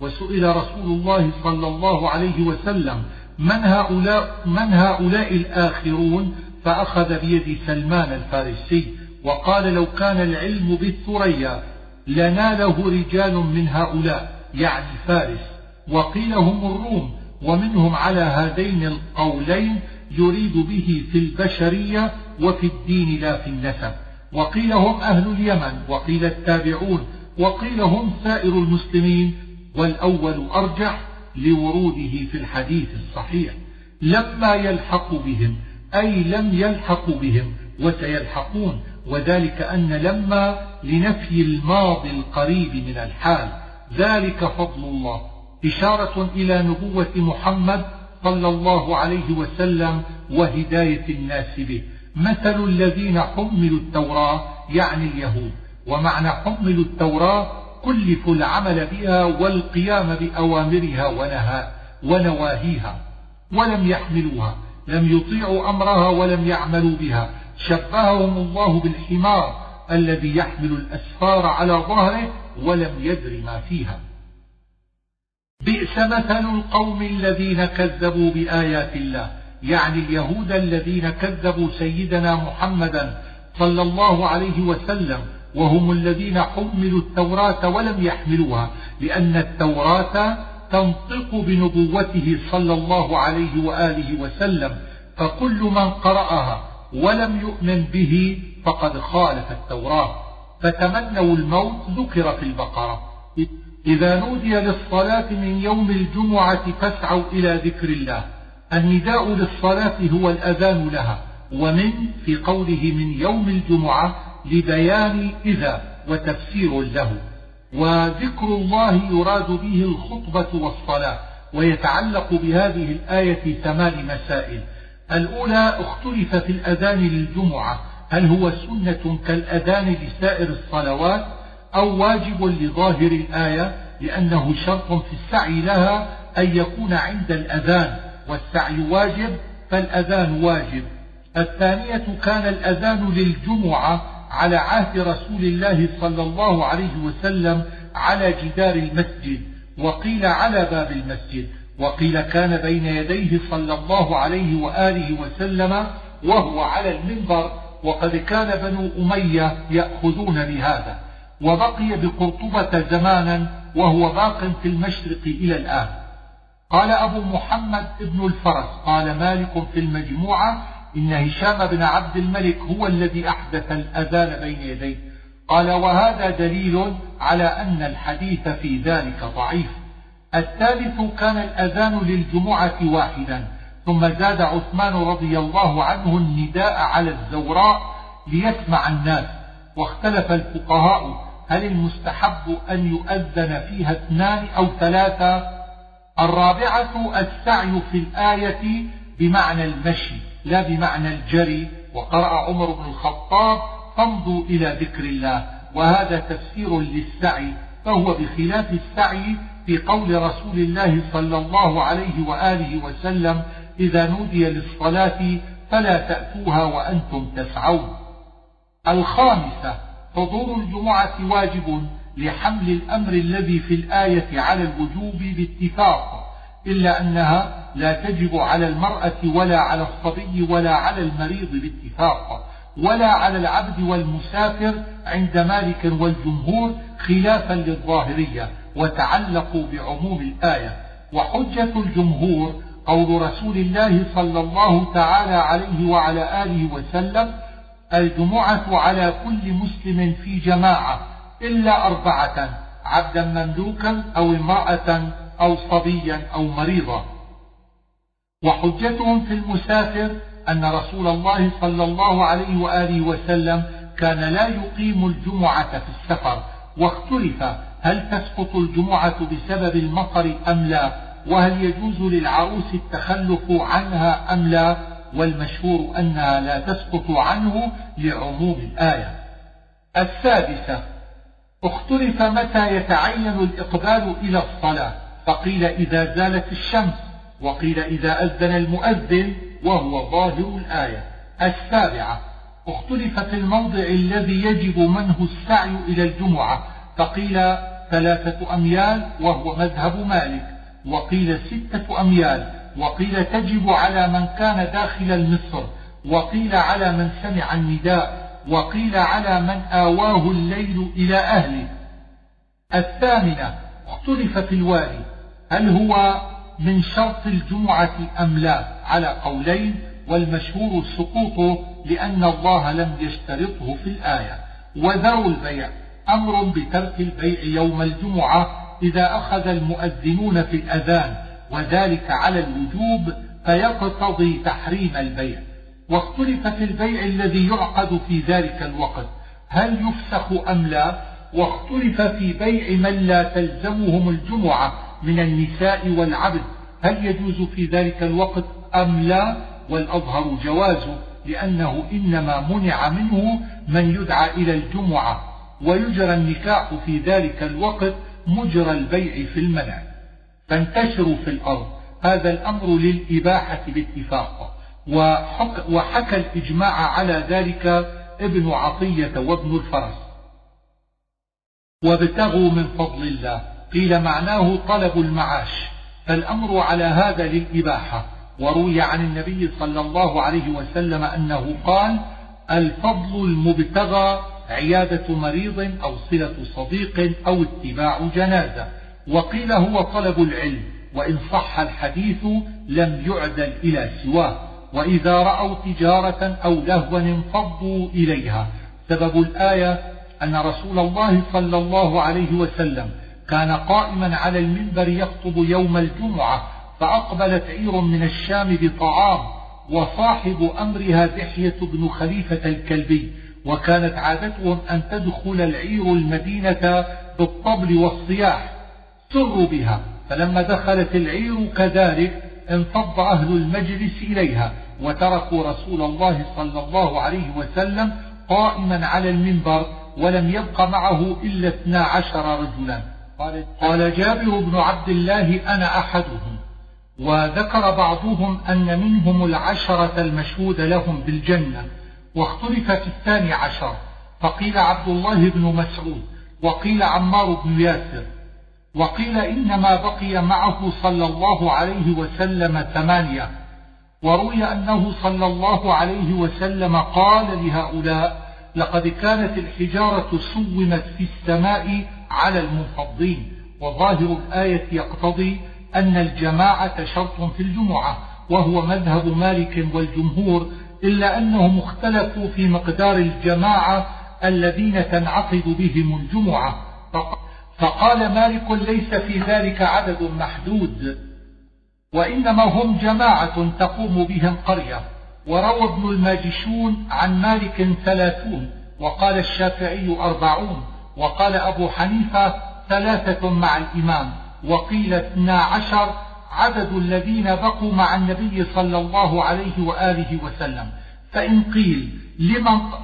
وسئل رسول الله صلى الله عليه وسلم من هؤلاء, من هؤلاء الآخرون؟ فأخذ بيد سلمان الفارسي وقال لو كان العلم بالثريا لناله رجال من هؤلاء يعني فارس. وقيل هم الروم ومنهم على هذين القولين يريد به في البشرية وفي الدين لا في النسب. وقيل هم أهل اليمن. وقيل التابعون. وقيل هم سائر المسلمين والأول أرجح لوروده في الحديث الصحيح لما يلحق بهم أي لم يلحق بهم وسيلحقون وذلك أن لما لنفي الماضي القريب من الحال ذلك فضل الله إشارة إلى نبوة محمد صلى الله عليه وسلم وهداية الناس به. مثل الذين حملوا التوراة يعني اليهود. ومعنى حملوا التوراة كلفوا العمل بها والقيام بأوامرها ونهى ونواهيها ولم يحملوها لم يطيعوا أمرها ولم يعملوا بها. شبههم الله بالحمار الذي يحمل الأسفار على ظهره ولم يدر ما فيها. بئس مثل القوم الذين كذبوا بآيات الله يعني اليهود الذين كذبوا سيدنا محمدا صلى الله عليه وسلم وهم الذين حملوا التوراة ولم يحملوها لأن التوراة تنطق بنبوته صلى الله عليه وآله وسلم فكل من قرأها ولم يؤمن به فقد خالف التوراة. فتمنوا الموت ذكر في البقرة. إذا نودي للصلاة من يوم الجمعة فاسعوا إلى ذكر الله. النداء للصلاة هو الأذان لها ومن في قوله من يوم الجمعة لبيان إذا وتفسير له وذكر الله يراد به الخطبة والصلاة ويتعلق بهذه الآية ثمان مسائل. الأولى اختلف في الأذان للجمعة هل هو سنة كالأذان لسائر الصلوات أو واجب لظاهر الآية لأنه شرط في السعي لها أن يكون عند الأذان والسعي واجب فالأذان واجب. الثانية كان الأذان للجمعة على عهد رسول الله صلى الله عليه وسلم على جدار المسجد وقيل على باب المسجد وقيل كان بين يديه صلى الله عليه وآله وسلم وهو على المنبر وقد كان بنو أمية يأخذون بهذا وبقي بقرطبة زمانا وهو باق في المشرق إلى الآن. قال أبو محمد ابن الفرس قال مالك في المجموعة إن هشام بن عبد الملك هو الذي أحدث الأذان بين يديه. قال وهذا دليل على أن الحديث في ذلك ضعيف. الثالث كان الأذان للجمعة واحدا ثم زاد عثمان رضي الله عنه النداء على الزوراء ليسمع الناس. واختلف الفقهاء هل المستحب أن يؤذن فيها اثنان أو ثلاثة؟ الرابعة السعي في الآية بمعنى المشي. لا بمعنى الجري وقرأ عمر بن الخطاب فامضوا إلى ذكر الله. وهذا تفسير للسعي فهو بخلاف السعي في قول رسول الله صلى الله عليه وآله وسلم إذا نودي للصلاة فلا تأتوها وأنتم تسعون. الخامسة حضور الجمعة واجب لحمل الأمر الذي في الآية على الوجوب باتفاق. إلا أنها لا تجب على المرأة ولا على الصبي ولا على المريض باتفاق ولا على العبد والمسافر عند مالك والجمهور خلافا للظاهرية وتعلقوا بعموم الآية. وحجة الجمهور قول رسول الله صلى الله تعالى عليه وعلى آله وسلم الجمعة على كل مسلم في جماعة إلا أربعة عبدا مملوكا أو امرأة أو صبيا أو مريضا. وحجتهم في المسافر أن رسول الله صلى الله عليه وآله وسلم كان لا يقيم الجمعة في السفر واختلف هل تسقط الجمعة بسبب المطر أم لا وهل يجوز للعروس التخلف عنها أم لا والمشهور أنها لا تسقط عنه لعموم الآية. السادسة اختلف متى يتعين الإقبال إلى الصلاة. فقيل إذا زالت الشمس وقيل إذا أذن المؤذن وهو ظاهر الآية. السابعة اختلف في الموضع الذي يجب منه السعي إلى الجمعة فقيل ثلاثة أميال وهو مذهب مالك وقيل ستة أميال وقيل تجب على من كان داخل المصر وقيل على من سمع النداء وقيل على من آواه الليل إلى أهله. الثامنة اختلف في الوالي هل هو من شرط الجمعة أم لا؟ على قولين والمشهور سقوطه لأن الله لم يشترطه في الآية. وذروا البيع. أمر بترك البيع يوم الجمعة إذا أخذ المؤذنون في الأذان وذلك على الوجوب فيقتضي تحريم البيع. واختلف في البيع الذي يعقد في ذلك الوقت. هل يفسخ أم لا؟ واختلف في بيع من لا تلزمهم الجمعة. من النساء والعبد هل يجوز في ذلك الوقت أم لا؟ والأظهر جوازه لأنه إنما منع منه من يدعى إلى الجمعة ويجرى النكاح في ذلك الوقت مجرى البيع في المنع فانتشروا في الأرض هذا الأمر للإباحة باتفاق وحكى الإجماع على ذلك ابن عطية وابن الفرس. وابتغوا من فضل الله. قيل معناه طلب المعاش. فالأمر على هذا للإباحة. وروي عن النبي صلى الله عليه وسلم أنه قال الفضل المبتغى عيادة مريض أو صلة صديق أو اتباع جنازة. وقيل هو طلب العلم وإن صح الحديث لم يعدل إلى سواه. وإذا رأوا تجارة أو لهوا انفضوا إليها. سبب الآية أن رسول الله صلى الله عليه وسلم كان قائما على المنبر يخطب يوم الجمعة فأقبلت عير من الشام بطعام وصاحب أمرها دحية بن خليفة الكلبي وكانت عادتهم أن تدخل العير المدينة بالطبل والصياح. سروا بها فلما دخلت العير كذلك انفض أهل المجلس إليها وتركوا رسول الله صلى الله عليه وسلم قائما على المنبر ولم يبق معه إلا اثنا عشر رجلا. قال جابر بن عبد الله أنا أحدهم وذكر بعضهم أن منهم العشرة المشهود لهم بالجنة واختلف في الثاني عشر فقيل عبد الله بن مسعود وقيل عمار بن ياسر وقيل إنما بقي معه صلى الله عليه وسلم ثمانية وروي أنه صلى الله عليه وسلم قال لهؤلاء لقد كانت الحجارة سومت في السماء على المنفضين وظاهر الآية يقتضي أن الجماعة شرط في الجمعة وهو مذهب مالك والجمهور إلا أنهم اختلفوا في مقدار الجماعة الذين تنعقد بهم الجمعة. فقال مالك ليس في ذلك عدد محدود وإنما هم جماعة تقوم بهم قرية. وروى ابن الماجشون عن مالك ثلاثون وقال الشافعي أربعون. وقال أبو حنيفة ثلاثة مع الإمام وقيل اثنا عشر عدد الذين بقوا مع النبي صلى الله عليه وآله وسلم. فإن قيل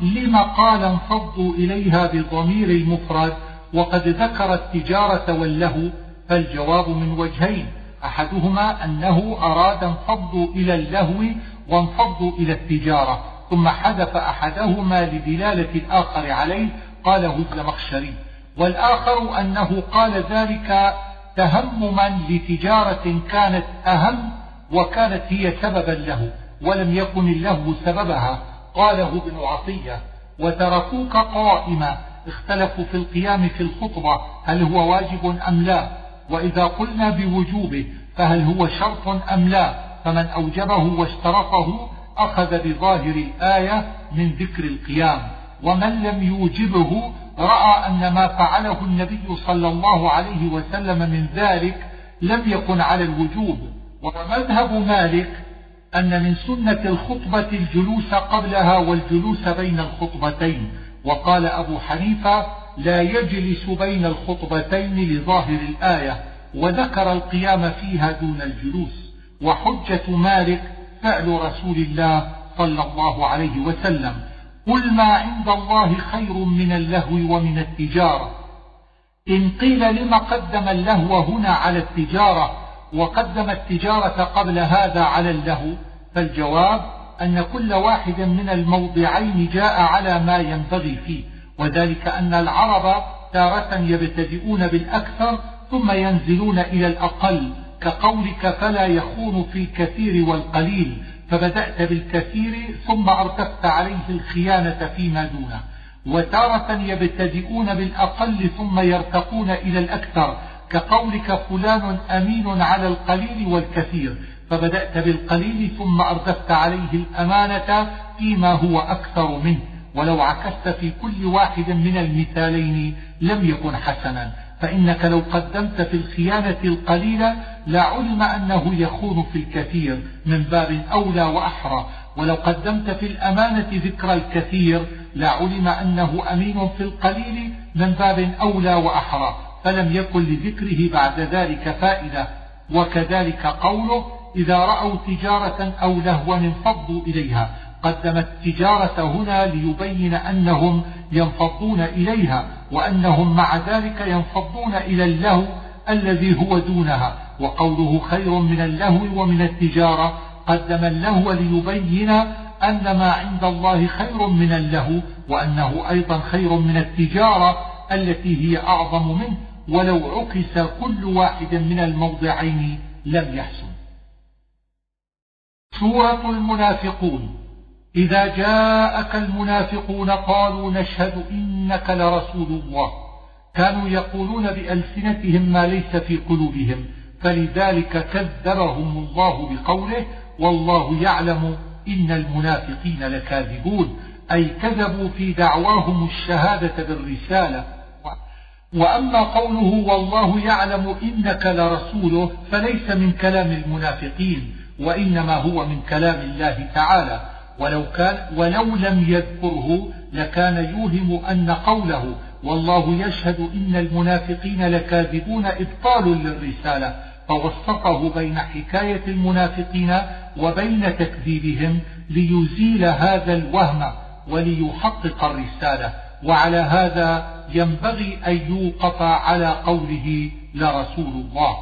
لما قال انفضوا إليها بضمير المفرد وقد ذكر التجارة واللهو فالجواب من وجهين أحدهما أنه أراد انفضوا إلى اللهو وانفضوا إلى التجارة ثم حذف أحدهما لدلالة الآخر عليه قاله الزمخشري والآخر أنه قال ذلك تهمما لتجارة كانت أهم وكانت هي سببا له ولم يكن اللهو سببها قاله ابن عطية. وتركوك قائما اختلفوا في القيام في الخطبة هل هو واجب أم لا؟ وإذا قلنا بوجوبه فهل هو شرط أم لا؟ فمن أوجبه واشترطه أخذ بظاهر الآية من ذكر القيام. ومن لم يوجبه رأى أن ما فعله النبي صلى الله عليه وسلم من ذلك لم يكن على الوجوب. ومذهب مالك أن من سنة الخطبة الجلوس قبلها والجلوس بين الخطبتين. وقال أبو حنيفة لا يجلس بين الخطبتين لظاهر الآية وذكر القيام فيها دون الجلوس. وحجة مالك فعل رسول الله صلى الله عليه وسلم. قل ما عند الله خير من اللهو ومن التجارة. إن قيل لم قدم اللهو هنا على التجارة وقدم التجارة قبل هذا على اللهو فالجواب أن كل واحد من الموضعين جاء على ما ينبغي فيه وذلك أن العرب تارة يبتدئون بالأكثر ثم ينزلون إلى الأقل كقولك فلا يخون في الكثير والقليل فبدأت بالكثير ثم أرتفت عليه الخيانة فيما دونه. وتارة يبتدئون بالأقل ثم يرتقون إلى الأكثر كقولك فلان أمين على القليل والكثير. فبدأت بالقليل ثم أردفت عليه الأمانة فيما هو أكثر منه. ولو عكست في كل واحد من المثالين لم يكن حسنا. فإنك لو قدمت في الخيانة القليلة لعلم أنه يخون في الكثير من باب أولى وأحرى. ولو قدمت في الأمانة ذكر الكثير لعلم أنه أمين في القليل من باب أولى وأحرى. فلم يكن لذكره بعد ذلك فائدة. وكذلك قوله إذا رأوا تجارة أو لهوا انفضوا إليها. قدم التجارة هنا ليبين أنهم ينفضون إليها وأنهم مع ذلك ينفضون إلى اللهو الذي هو دونها. وقوله خير من اللهو ومن التجارة قدم اللهو ليبين أن ما عند الله خير من اللهو وأنه أيضا خير من التجارة التي هي أعظم منه ولو عكس كل واحد من الموضعين لم يحسن. سورة المنافقون. إذا جاءك المنافقون قالوا نشهد إنك لرسول الله. كانوا يقولون بألسنتهم ما ليس في قلوبهم فلذلك كذبهم الله بقوله والله يعلم إن المنافقين لكاذبون أي كذبوا في دعواهم الشهادة بالرسالة. وأما قوله والله يعلم إنك لرسوله فليس من كلام المنافقين وإنما هو من كلام الله تعالى. ولو, كان ولو لم يذكره لكان يوهم أن قوله والله يشهد إن المنافقين لكاذبون إبطال للرسالة فوسطه بين حكاية المنافقين وبين تكذيبهم ليزيل هذا الوهم وليحقق الرسالة. وعلى هذا ينبغي أن يوقف على قوله لرسول الله.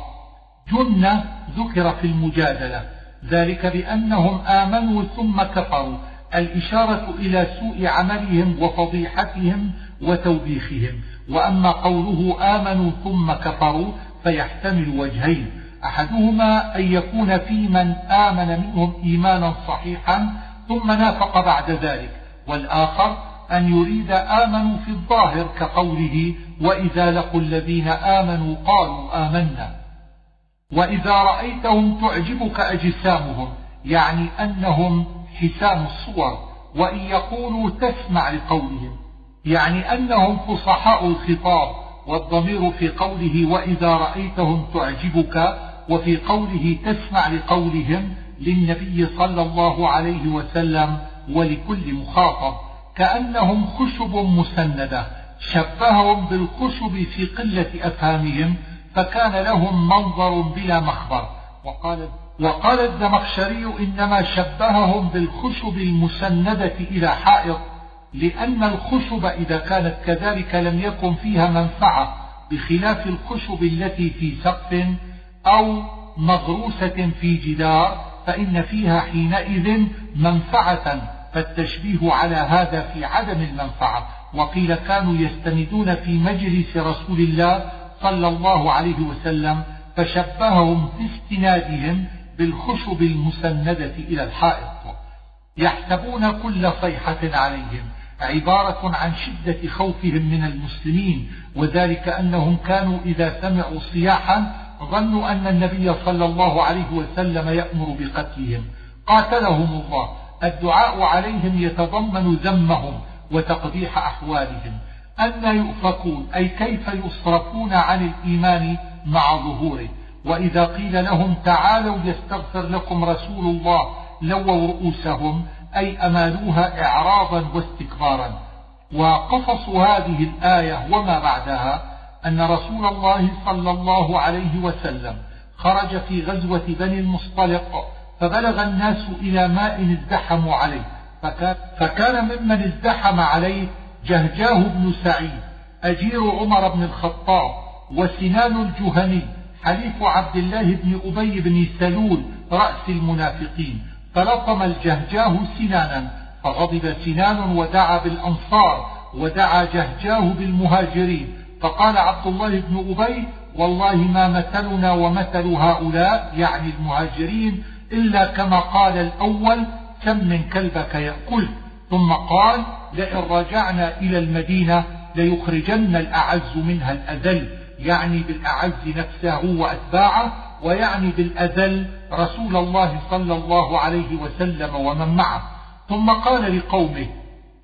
جنة ذكر في المجادلة. ذلك بأنهم آمنوا ثم كفروا الإشارة إلى سوء عملهم وفضيحتهم وتوبيخهم. وأما قوله آمنوا ثم كفروا فيحتمل وجهين أحدهما أن يكون في من آمن منهم إيمانا صحيحا ثم نافق بعد ذلك والآخر أن يريد آمنوا في الظاهر كقوله وإذا لقوا الذين آمنوا قالوا آمنا وإذا رأيتهم تعجبك أجسامهم يعني أنهم حسام الصور وإن يقولوا تسمع لقولهم يعني أنهم فصحاء الخطاب والضمير في قوله وإذا رأيتهم تعجبك وفي قوله تسمع لقولهم للنبي صلى الله عليه وسلم ولكل مخاطب كأنهم خشب مسندة شبههم بالخشب في قلة أفهامهم فكان لهم منظر بلا مخبر. وقال وقال الزمخشري إنما شبههم بالخشب المسندة إلى حائط لأن الخشب إذا كانت كذلك لم يكن فيها منفعة بخلاف الخشب التي في سقف أو مغروسة في جدار فإن فيها حينئذ منفعة فالتشبيه على هذا في عدم المنفعة. وقيل كانوا يستندون في مجلس رسول الله صلى الله عليه وسلم فشبههم في استنادهم بالخشب المسندة إلى الحائط. يحسبون كل صيحة عليهم عبارة عن شدة خوفهم من المسلمين وذلك أنهم كانوا إذا سمعوا صياحا ظنوا أن النبي صلى الله عليه وسلم يأمر بقتلهم. قاتلهم الله. الدعاء عليهم يتضمن ذمهم وتقبيح أحوالهم. أن يؤفكون أي كيف يصرفون عن الإيمان مع ظهوره. وإذا قيل لهم تعالوا يستغفر لكم رسول الله لووا رؤوسهم أي أمالوها إعراضا واستكبارا. وقصص هذه الآية وما بعدها أن رسول الله صلى الله عليه وسلم خرج في غزوة بني المصطلق فبلغ الناس إلى ماء ازدحموا عليه. فكان, ممن ازدحم عليه جهجاه بن سعيد أجير عمر بن الخطاب وسنان الجهني حليف عبد الله بن أبي بن سلول رأس المنافقين. فلطم الجهجاه سنانا فغضب سنان ودعا بالأنصار ودعا جهجاه بالمهاجرين. فقال عبد الله بن أبي والله ما مثلنا ومثل هؤلاء يعني المهاجرين إلا كما قال الأول كم من كلبك يأكل؟ ثم قال لئن رجعنا إلى المدينة ليخرجن الأعز منها الأذل. يعني بالأعز نفسه وأتباعه ويعني بالأذل رسول الله صلى الله عليه وسلم ومن معه. ثم قال لقومه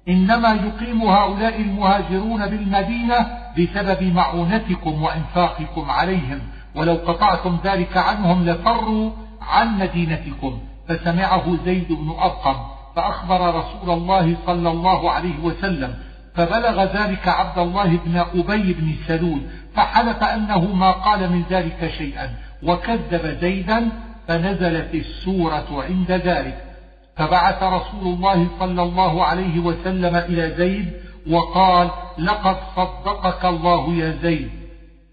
إنما يقيم هؤلاء المهاجرون بالمدينة بسبب معونتكم وإنفاقكم عليهم ولو قطعتم ذلك عنهم لفروا عن مدينتكم. فسمعه زيد بن أرقم فأخبر رسول الله صلى الله عليه وسلم فبلغ ذلك عبد الله بن أبي بن سلول فحلف أنه ما قال من ذلك شيئا وكذب زيدا فنزلت السورة عند ذلك. فبعث رسول الله صلى الله عليه وسلم إلى زيد وقال لقد صدقك الله يا زيد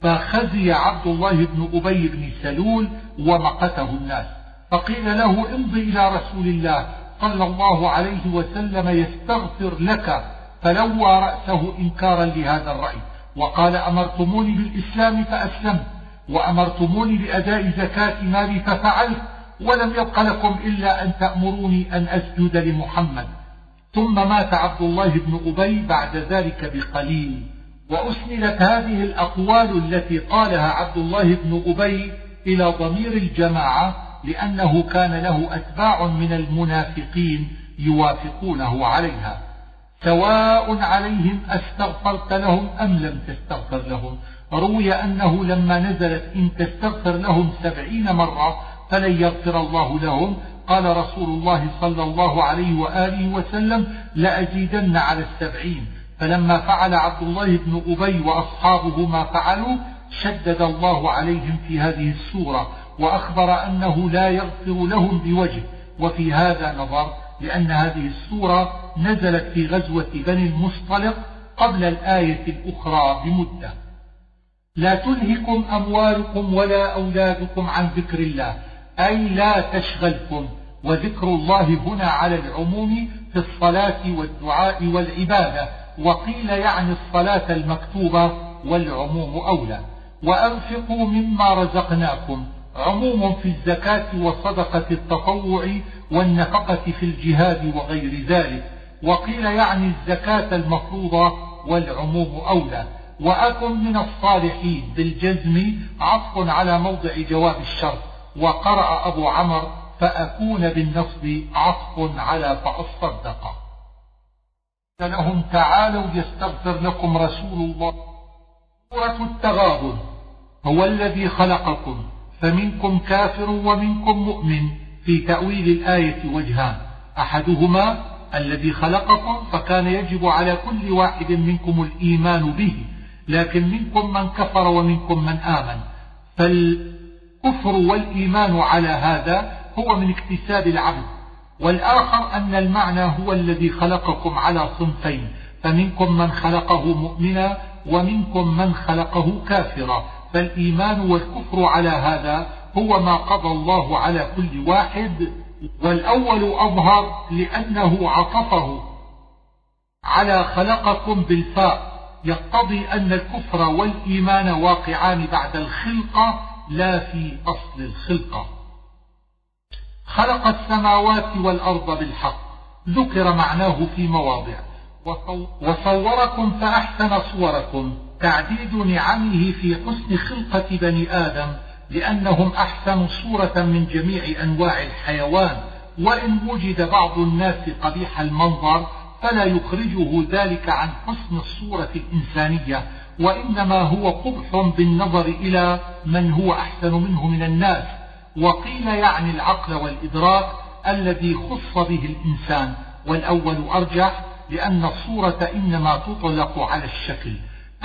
فخزي عبد الله بن أبي بن سلول ومقته الناس فقيل له امضي إلى رسول الله صلى الله عليه وسلم يستغفر لك فلوى رأسه إنكارا لهذا الرأي. وقال أمرتموني بالإسلام فأسلمت وأمرتموني بأداء زكاة مالي ففعلت ولم يبق لكم إلا أن تأمروني أن أسجد لمحمد. ثم مات عبد الله بن أبي بعد ذلك بقليل. وأسندت هذه الأقوال التي قالها عبد الله بن أبي إلى ضمير الجماعة لأنه كان له أتباع من المنافقين يوافقونه عليها. سواء عليهم أستغفرت لهم أم لم تستغفر لهم. روي أنه لما نزلت إن تستغفر لهم سبعين مرة فلن يغفر الله لهم. قال رسول الله صلى الله عليه وآله وسلم لأزيدن على السبعين. فلما فعل عبد الله بن أبي وأصحابه ما فعلوا شدد الله عليهم في هذه السورة. وأخبر أنه لا يغفر لهم بوجه. وفي هذا نظر لأن هذه السورة نزلت في غزوة بني المصطلق قبل الآية الأخرى بمدة. لا تلهكم أموالكم ولا أولادكم عن ذكر الله. أي لا تشغلكم. وذكر الله هنا على العموم في الصلاة والدعاء والعبادة. وقيل يعني الصلاة المكتوبة والعموم أولى. وأنفقوا مما رزقناكم. عموم في الزكاة وصدقة التطوع والنفقة في الجهاد وغير ذلك. وقيل يعني الزكاة المفروضة والعموم أولى. وأكن من الصالحين بالجزم عطف على موضع جواب الشرط. وقرأ أبو عمر فأكون بالنصب عطف على فأصدق لهم تعالوا يستغفر لكم رسول الله. سورة التغابن. هو الذي خلقكم. فمنكم كافر ومنكم مؤمن. في تأويل الآية وجهان. أحدهما الذي خلقكم فكان يجب على كل واحد منكم الإيمان به لكن منكم من كفر ومنكم من آمن. فالكفر والإيمان على هذا هو من اكتساب العبد. والآخر أن المعنى هو الذي خلقكم على صنفين. فمنكم من خلقه مؤمنا ومنكم من خلقه كافرا. فالإيمان والكفر على هذا هو ما قضى الله على كل واحد والأول أظهر لأنه عطفه. على خلقكم بالفاء. يقتضي أن الكفر والإيمان واقعان بعد الخلقة لا في أصل الخلقة. خلق السماوات والأرض بالحق. ذكر معناه في مواضع. وصوركم فأحسن صوركم. تعديد نعمه في حسن خلقة بني آدم لأنهم أحسن صورة من جميع أنواع الحيوان وإن وجد بعض الناس قبيح المنظر فلا يخرجه ذلك عن حسن الصورة الإنسانية وإنما هو قبح بالنظر إلى من هو أحسن منه من الناس. وقيل يعني العقل والإدراك الذي خص به الإنسان والأول أرجح لأن الصورة إنما تطلق على الشكل.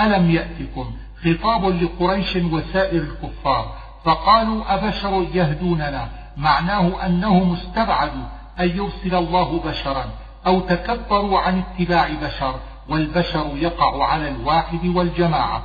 ألم يأتكم خطاب لقريش وسائر الكفار فقالوا أبشر يهدوننا معناه أنهم استبعدوا أن يرسل الله بشرا أو تكبروا عن اتباع بشر والبشر يقع على الواحد والجماعة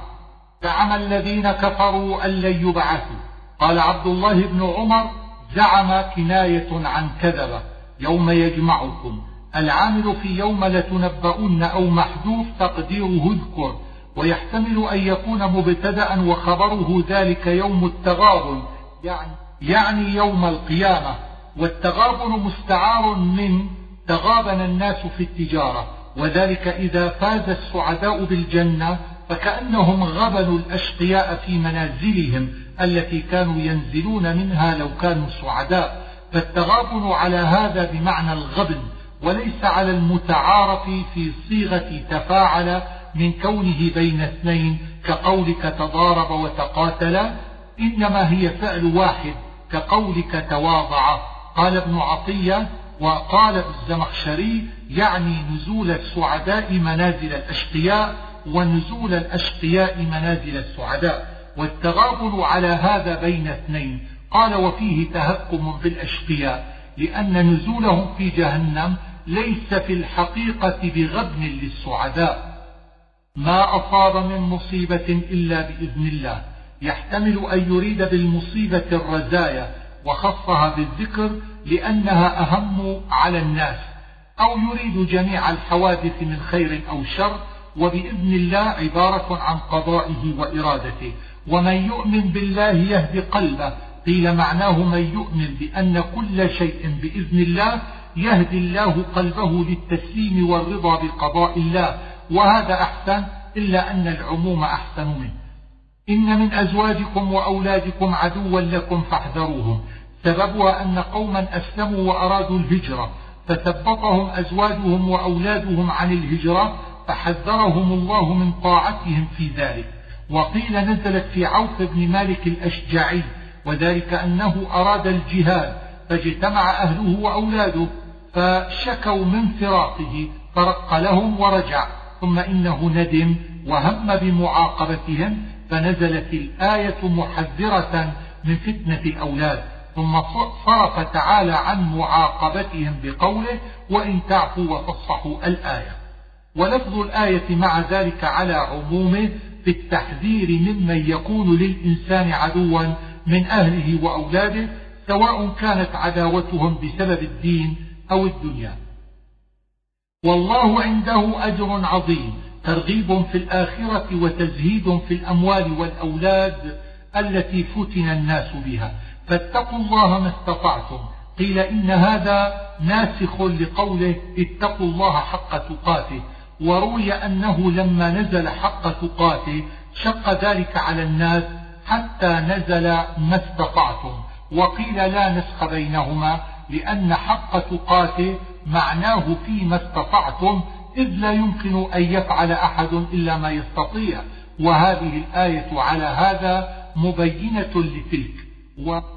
زعم الذين كفروا أن لن يبعثوا قال عبد الله بن عمر زعم كناية عن كذبة يوم يجمعكم العامل في يوم لتنبؤن أو محذوف تقديره اذكر ويحتمل أن يكون مبتدأ وخبره ذلك يوم التغابن يعني, يعني يوم القيامة والتغابن مستعار من تغابن الناس في التجارة وذلك إذا فاز السعداء بالجنة فكأنهم غبنوا الأشقياء في منازلهم التي كانوا ينزلون منها لو كانوا سعداء. فالتغابن على هذا بمعنى الغبن وليس على المتعارف في صيغة تفاعل من كونه بين اثنين كقولك تضارب وتقاتل إنما هي فعل واحد كقولك تواضع. قال ابن عطية وقال الزمخشري يعني نزول السعداء منازل الأشقياء ونزول الأشقياء منازل السعداء. والتغابن على هذا بين اثنين. قال وفيه تهكم بالأشقياء لأن نزولهم في جهنم ليس في الحقيقة بغبن للسعداء. ما أصاب من مصيبة إلا بإذن الله. يحتمل أن يريد بالمصيبة الرزايا وخصها بالذكر لأنها أهم على الناس أو يريد جميع الحوادث من خير أو شر وبإذن الله عبارة عن قضائه وإرادته. ومن يؤمن بالله يهدي قلبه. قيل معناه من يؤمن بأن كل شيء بإذن الله يهدي الله قلبه للتسليم والرضا بقضاء الله. وهذا أحسن إلا أن العموم أحسن منه. إن من أزواجكم وأولادكم عدوا لكم فاحذروهم. سببها أن قوما أسلموا وأرادوا الهجرة. فثبطهم أزواجهم وأولادهم عن الهجرة فحذرهم الله من طاعتهم في ذلك. وقيل نزلت في عوف بن مالك الأشجعي وذلك أنه أراد الجهاد فاجتمع أهله وأولاده فشكوا من فراقه فرق لهم ورجع. ثم إنه ندم وهم بمعاقبتهم فنزلت الآية محذرة من فتنة الأولاد. ثم صرف تعالى عن معاقبتهم بقوله وإن تعفوا وتصفحوا الآية. ولفظ الآية مع ذلك على عمومه في التحذير ممن يكون للإنسان عدوا من أهله وأولاده سواء كانت عداوتهم بسبب الدين أو الدنيا. والله عنده أجر عظيم. ترغيب في الآخرة وتزهيد في الأموال والأولاد التي فتن الناس بها. فاتقوا الله ما استطعتم. قيل إن هذا ناسخ لقوله اتقوا الله حق تقاته. وروي أنه لما نزل حق تقاته شق ذلك على الناس حتى نزل ما استطعتم. وقيل لا نسخ بينهما لأن حق تقاته معناه فيما استطعتم إذ لا يمكن أن يفعل أحد إلا ما يستطيع. وهذه الآية على هذا مبينة لتلك.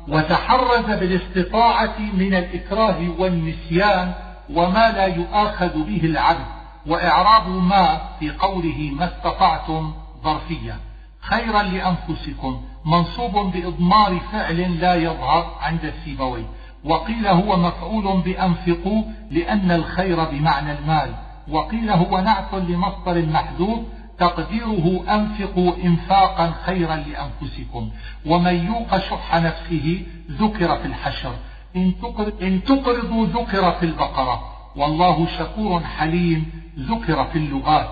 وتحرز بالاستطاعة من الإكراه والنسيان وما لا يؤاخذ به العبد. وإعراب ما في قوله ما استطعتم ظرفيا. خيرا لأنفسكم منصوب بإضمار فعل لا يظهر عند السيبوي وقيل هو مفعول بأنفقوا لأن الخير بمعنى المال. وقيل هو نعت لمصدر محذوف تقديره أنفقوا إنفاقا خيرا لأنفسكم. ومن يوق شح نفسه ذكر في الحشر. إن تقرضوا ذكر في البقرة. والله شكور حليم ذكر في اللغات.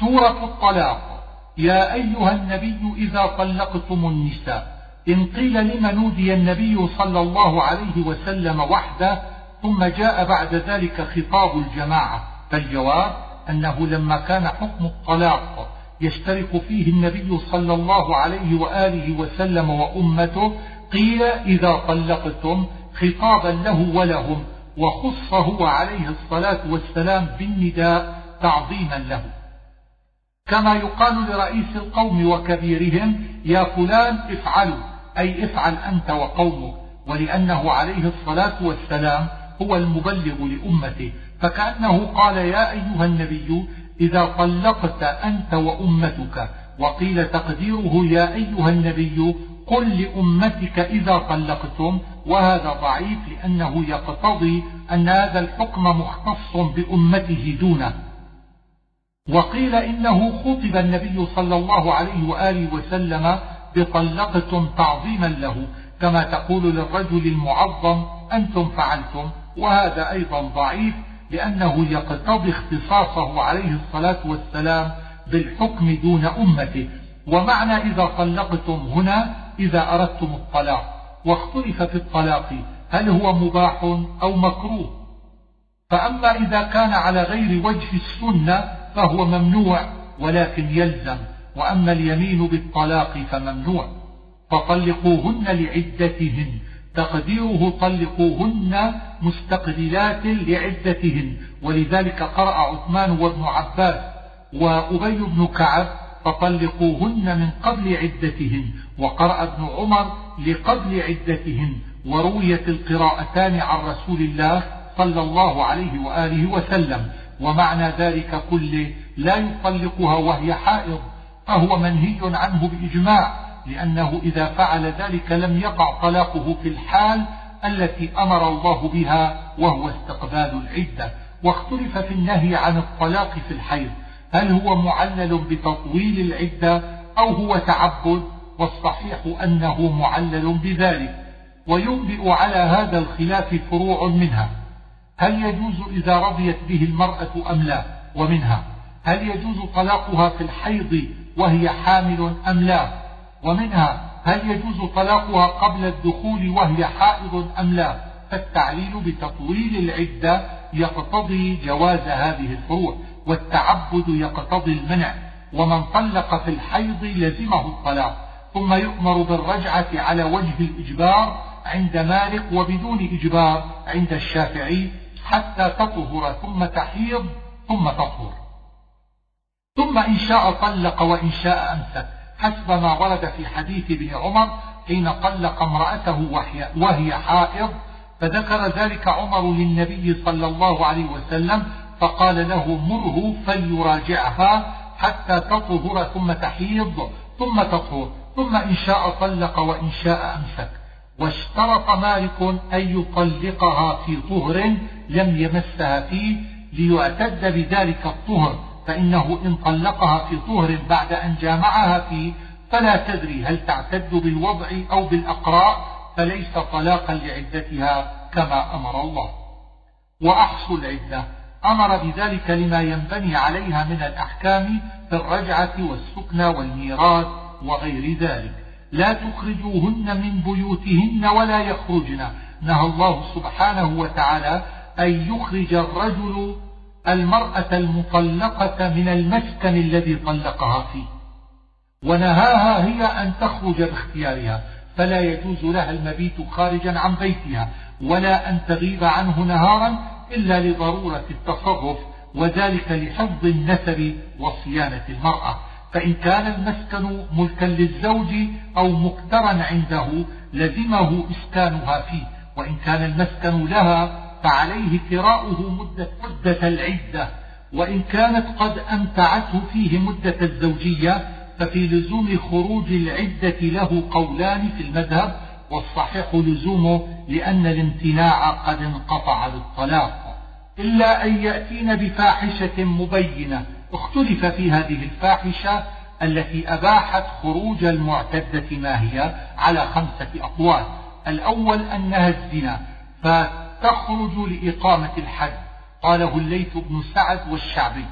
سورة الطلاق. يا أيها النبي إذا طلقتم النساء. إن قيل لم نودي النبي صلى الله عليه وسلم وحده ثم جاء بعد ذلك خطاب الجماعة فالجواب أنه لما كان حكم الطلاق يشترك فيه النبي صلى الله عليه وآله وسلم وأمته قيل إذا طلقتم خطابا له ولهم وخص هو عليه الصلاة والسلام بالنداء تعظيما له. كما يقال لرئيس القوم وكبيرهم يا فلان افعلوا أي افعل أنت وقومك ولأنه عليه الصلاة والسلام هو المبلغ لأمته. فكأنه قال يا أيها النبي إذا طلقت أنت وأمتك وقيل تقديره يا أيها النبي قل لأمتك إذا طلقتم. وهذا ضعيف لأنه يقتضي أن هذا الحكم مختص بأمته دونه. وقيل إنه خطب النبي صلى الله عليه وآله وسلم بطلقتم تعظيما له كما تقول للرجل المعظم أنتم فعلتم وهذا أيضا ضعيف لأنه يقتضي اختصاصه عليه الصلاة والسلام بالحكم دون أمته. ومعنى إذا طلقتم هنا إذا أردتم الطلاق. واختلف في الطلاق هل هو مباح أو مكروه؟ فأما إذا كان على غير وجه السنة فهو ممنوع ولكن يلزم. وأما اليمين بالطلاق فممنوع فطلقوهن لعدتهن تقديره طلقوهن مستقبلات لعدتهن ولذلك قرأ عثمان وابن عباس وأبي بن كعب فطلقوهن من قبل عدتهن وقرأ ابن عمر لقبل عدتهن ورويت القراءتان عن رسول الله صلى الله عليه وآله وسلم ومعنى ذلك كله لا يطلقها وهي حائض. فهو منهي عنه بإجماع لأنه إذا فعل ذلك لم يقع طلاقه في الحال التي أمر الله بها وهو استقبال العدة. واختلف في النهي عن الطلاق في الحيض هل هو معلل بتطويل العدة أو هو تعبد؟ والصحيح أنه معلل بذلك. وينبئ على هذا الخلاف فروع منها. هل يجوز إذا رضيت به المرأة أم لا؟ ومنها هل يجوز طلاقها في الحيض وهي حامل أم لا؟ ومنها هل يجوز طلاقها قبل الدخول وهي حائض أم لا؟ فالتعليل بتطويل العدة يقتضي جواز هذه الفروع والتعبد يقتضي المنع. ومن طلق في الحيض لزمه الطلاق. ثم يؤمر بالرجعة على وجه الإجبار عند مالك وبدون إجبار عند الشافعي حتى تطهر ثم تحيض ثم تطهر. ثم إن شاء طلق وإن شاء أمسك حسب ما ورد في حديث ابن عمر حين طلق امرأته وهي حائض فذكر ذلك عمر للنبي صلى الله عليه وسلم فقال له مره فليراجعها حتى تطهر ثم تحيض ثم تطهر ثم إن شاء طلق وإن شاء أمسك. واشترط مالك أن يطلقها في طهر لم يمسها فيه ليعتد بذلك الطهر. فإنه إن طلقها في طهر بعد أن جامعها فيه فلا تدري هل تعتد بالوضع أو بالأقراء فليس طلاقا لعدتها كما أمر الله. وأحصوا العدة. أمر بذلك لما ينبني عليها من الأحكام في الرجعة والسكنى والميراث وغير ذلك. لا تخرجوهن من بيوتهن ولا يخرجن. نهى الله سبحانه وتعالى أن يخرج الرجل المرأة المطلقة من المسكن الذي طلقها فيه. ونهاها هي أن تخرج باختيارها فلا يجوز لها المبيت خارجا عن بيتها ولا أن تغيب عنه نهارا إلا لضرورة التصرف وذلك لحفظ النسب وصيانة المرأة. فإن كان المسكن ملكا للزوج أو مقدرا عنده لزمه إسكانها فيه وإن كان المسكن لها فعليه كراؤه مدة, مدة العدة وإن كانت قد أمتعته فيه مدة الزوجية ففي لزوم خروج العدة له قولان في المذهب والصحيح لزومه لأن الامتناع قد انقطع بالطلاق إلا أن يأتين بفاحشة مبينة اختلف في هذه الفاحشة التي أباحت خروج المعتدة ما هي على خمسة أقوال. الأول أنها الزنا فتخرج لإقامة الحد قاله الليث بن سعد والشعبي.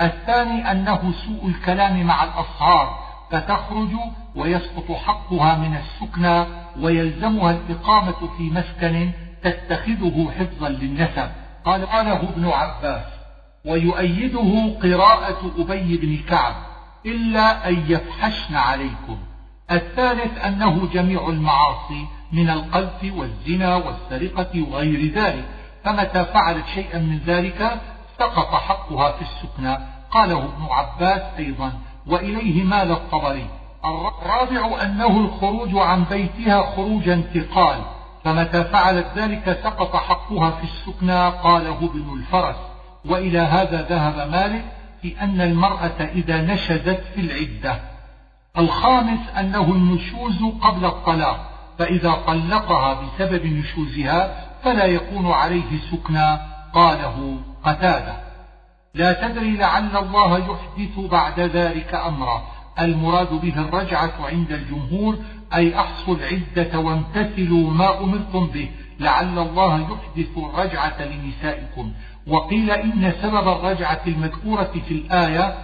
الثاني أنه سوء الكلام مع الأصهار فتخرج ويسقط حقها من السكنى ويلزمها الإقامة في مسكن تتخذه حفظا للنسب. قال قاله ابن عباس. ويؤيده قراءة أبي بن كعب إلا أن يفحشن عليكم. الثالث أنه جميع المعاصي من القذف والزنا والسرقة وغير ذلك فمتى فعلت شيئا من ذلك؟ سقط حقها في السكنى قاله ابن عباس أيضا. وإليه مال الطبري. الرابع أنه الخروج عن بيتها خروج انتقال فمتى فعلت ذلك؟ سقط حقها في السكنى قاله ابن الفرس. وإلى هذا ذهب مالك في أن المرأة إذا نشزت في العدة. الخامس أنه النشوز قبل الطلاق. فإذا طلقها بسبب نشوزها فلا يكون عليه سكنى قاله قتادة. لا تدري لعل الله يحدث بعد ذلك أمرا. المراد به الرجعة عند الجمهور أي أحصوا العدة وامتثلوا ما أمرتم به. لعل الله يحدث الرجعة لنسائكم. وقيل إن سبب الرجعة المذكورة في الآية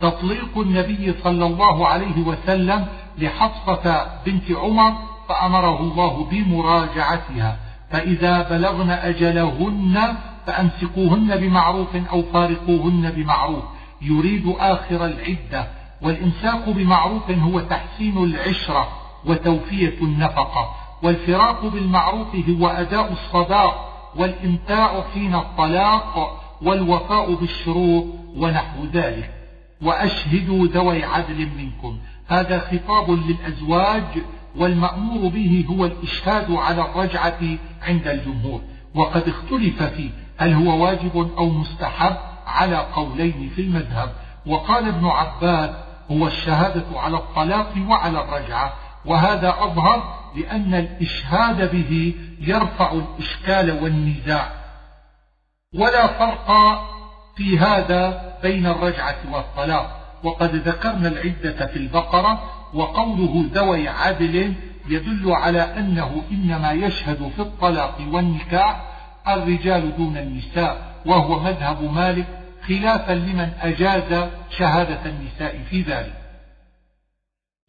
تطليق النبي صلى الله عليه وسلم لحفصة بنت عمر فأمره الله بمراجعتها. فإذا بلغن أجلهن فأمسكوهن بمعروف أو فارقوهن بمعروف. يريد آخر العدة. والإمساك بمعروف هو تحسين العشرة وتوفية النفقة. والفراق بالمعروف هو أداء الصداق والإمتاع حين الطلاق والوفاء بالشروط ونحو ذلك. وأشهدوا ذوي عدل منكم. هذا خطاب للأزواج والمأمور به هو الإشهاد على الرجعة عند الجمهور. وقد اختلف فيه هل هو واجب أو مستحب على قولين في المذهب. وقال ابن عباس هو الشهادة على الطلاق وعلى الرجعة. وهذا أظهر لأن الإشهاد به يرفع الإشكال والنزاع. ولا فرق في هذا بين الرجعة والطلاق. وقد ذكرنا العدة في البقرة وقوله ذوي عدل يدل على أنه إنما يشهد في الطلاق والنكاح الرجال دون النساء وهو مذهب مالك خلافا لمن أجاز شهادة النساء في ذلك.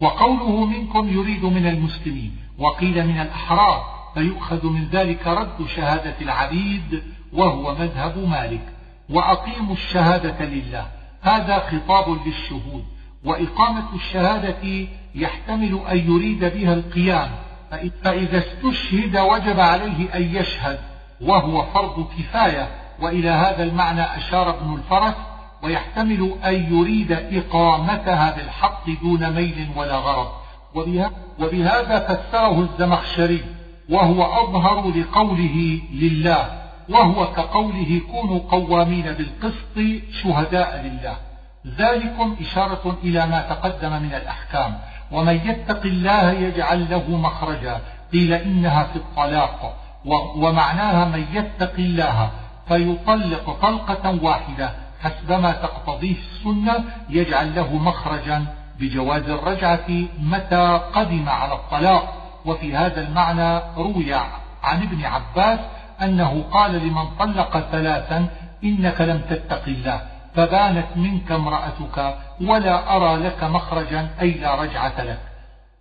وقوله منكم يريد من المسلمين وقيل من الأحرار فيؤخذ من ذلك رد شهادة العبيد وهو مذهب مالك. وأقيموا الشهادة لله هذا خطاب للشهود. وإقامة الشهادة يحتمل أن يريد بها القيام فإذا استشهد وجب عليه أن يشهد وهو فرض كفاية وإلى هذا المعنى أشار ابن الفرس ويحتمل أن يريد إقامتها بالحق دون ميل ولا غرض. وبهذا فسره الزمخشري وهو أظهر لقوله لله وهو كقوله كونوا قوامين بالقسط شهداء لله. ذلكم إشارة إلى ما تقدم من الأحكام. ومن يتق الله يجعل له مخرجا. قيل إنها في الطلاق. ومعناها من يتق الله فيطلق طلقة واحدة. حسبما تقتضيه السنة يجعل له مخرجا. بجواز الرجعة متى قدم على الطلاق. وفي هذا المعنى روي عن ابن عباس أنه قال لمن طلق ثلاثا إنك لم تتق الله. فبانت منك امرأتك ولا أرى لك مخرجا أي لا رجعة لك.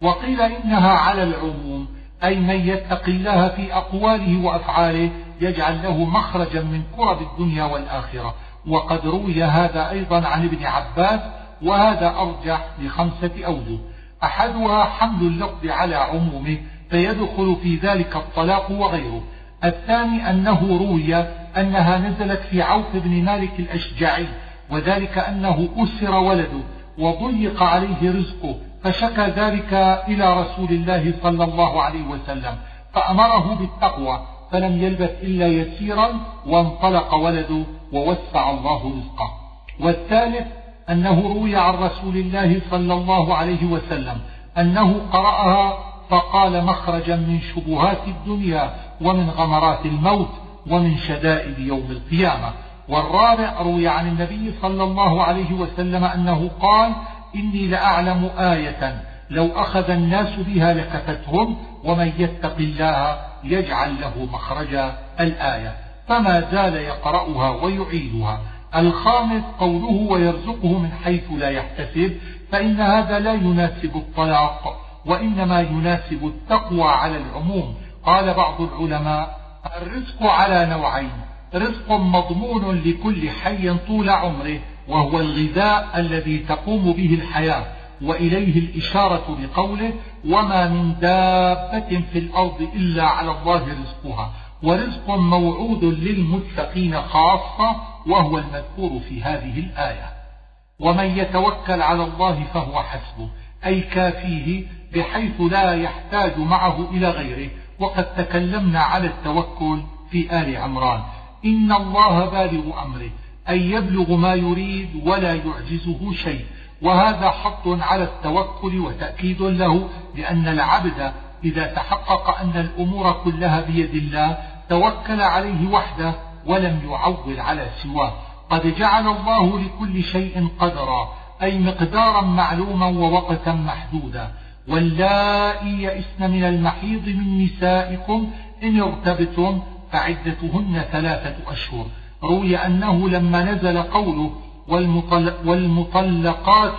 وقيل إنها على العموم أي من يتق الله في أقواله وأفعاله يجعل له مخرجا من كرب الدنيا والآخرة. وقد روي هذا أيضا عن ابن عباس وهذا أرجح لخمسة أوجه. أحدها حمل اللفظ على عمومه فيدخل في ذلك الطلاق وغيره. الثاني أنه روي أنها نزلت في عوف بن مالك الأشجعي وذلك أنه أسر ولده وضيق عليه رزقه فشكى ذلك إلى رسول الله صلى الله عليه وسلم فأمره بالتقوى فلم يلبث إلا يسيرا وانطلق ولده ووسع الله رزقه. والثالث أنه روي عن رسول الله صلى الله عليه وسلم أنه قرأها فقال مخرجا من شبهات الدنيا ومن غمرات الموت ومن شدائد يوم القيامة. والرابع روي عن النبي صلى الله عليه وسلم أنه قال إني لأعلم آية لو أخذ الناس بها لكفتهم ومن يتق الله يجعل له مخرجا الآية. فما زال يقرأها ويعيدها. الخامس قوله ويرزقه من حيث لا يحتسب فإن هذا لا يناسب الطلاق وإنما يناسب التقوى على العموم. قال بعض العلماء الرزق على نوعين رزق مضمون لكل حي طول عمره وهو الغذاء الذي تقوم به الحياة وإليه الإشارة بقوله وما من دابة في الأرض إلا على الله رزقها ورزق موعود للمتقين خاصة وهو المذكور في هذه الآية. ومن يتوكل على الله فهو حسبه أي كافيه بحيث لا يحتاج معه إلى غيره وقد تكلمنا على التوكل في آل عمران. إن الله بالغ أمره أن يبلغ ما يريد ولا يعجزه شيء. وهذا حط على التوكل وتأكيد له لأن العبد إذا تحقق أن الأمور كلها بيد الله توكل عليه وحده ولم يعول على سواه. قد جعل الله لكل شيء قدرا أي مقدارا معلوما ووقتا محدودا. واللائي يئسن من المحيض من نسائكم إن ارتبتم فعدتهن ثلاثة أشهر. روي أنه لما نزل قوله والمطلقات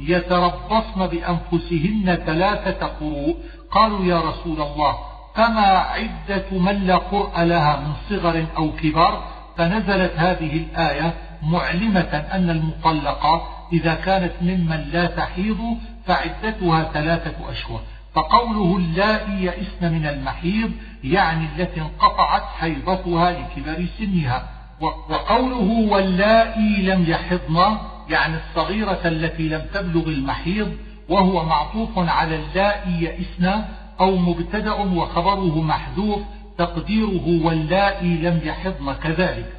يتربصن بأنفسهن ثلاثة قروء قالوا يا رسول الله فما عدة من لا قرء لها من صغر أو كبر فنزلت هذه الآية معلمة أن المطلقة إذا كانت ممن لا تحيض فعدتها ثلاثة أشهر. فقوله اللائي يئسن من المحيض يعني التي انقطعت حيضتها لكبر سنها. وقوله واللائي لم يحضن يعني الصغيرة التي لم تبلغ المحيض وهو معطوف على اللائي يئسن أو مبتدأ وخبره محذوف تقديره واللائي لم يحضن كذلك.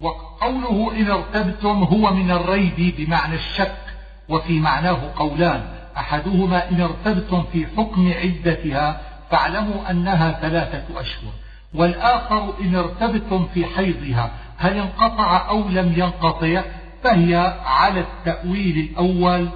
وقوله إن ارتبتم هو من الريب بمعنى الشك وفي معناه قولان. أحدهما إن ارتبتم في حكم عدتها فاعلموا أنها ثلاثة أشهر والآخر إن ارتبتم في حيضها هل انقطع أو لم ينقطع فهي على التأويل الأول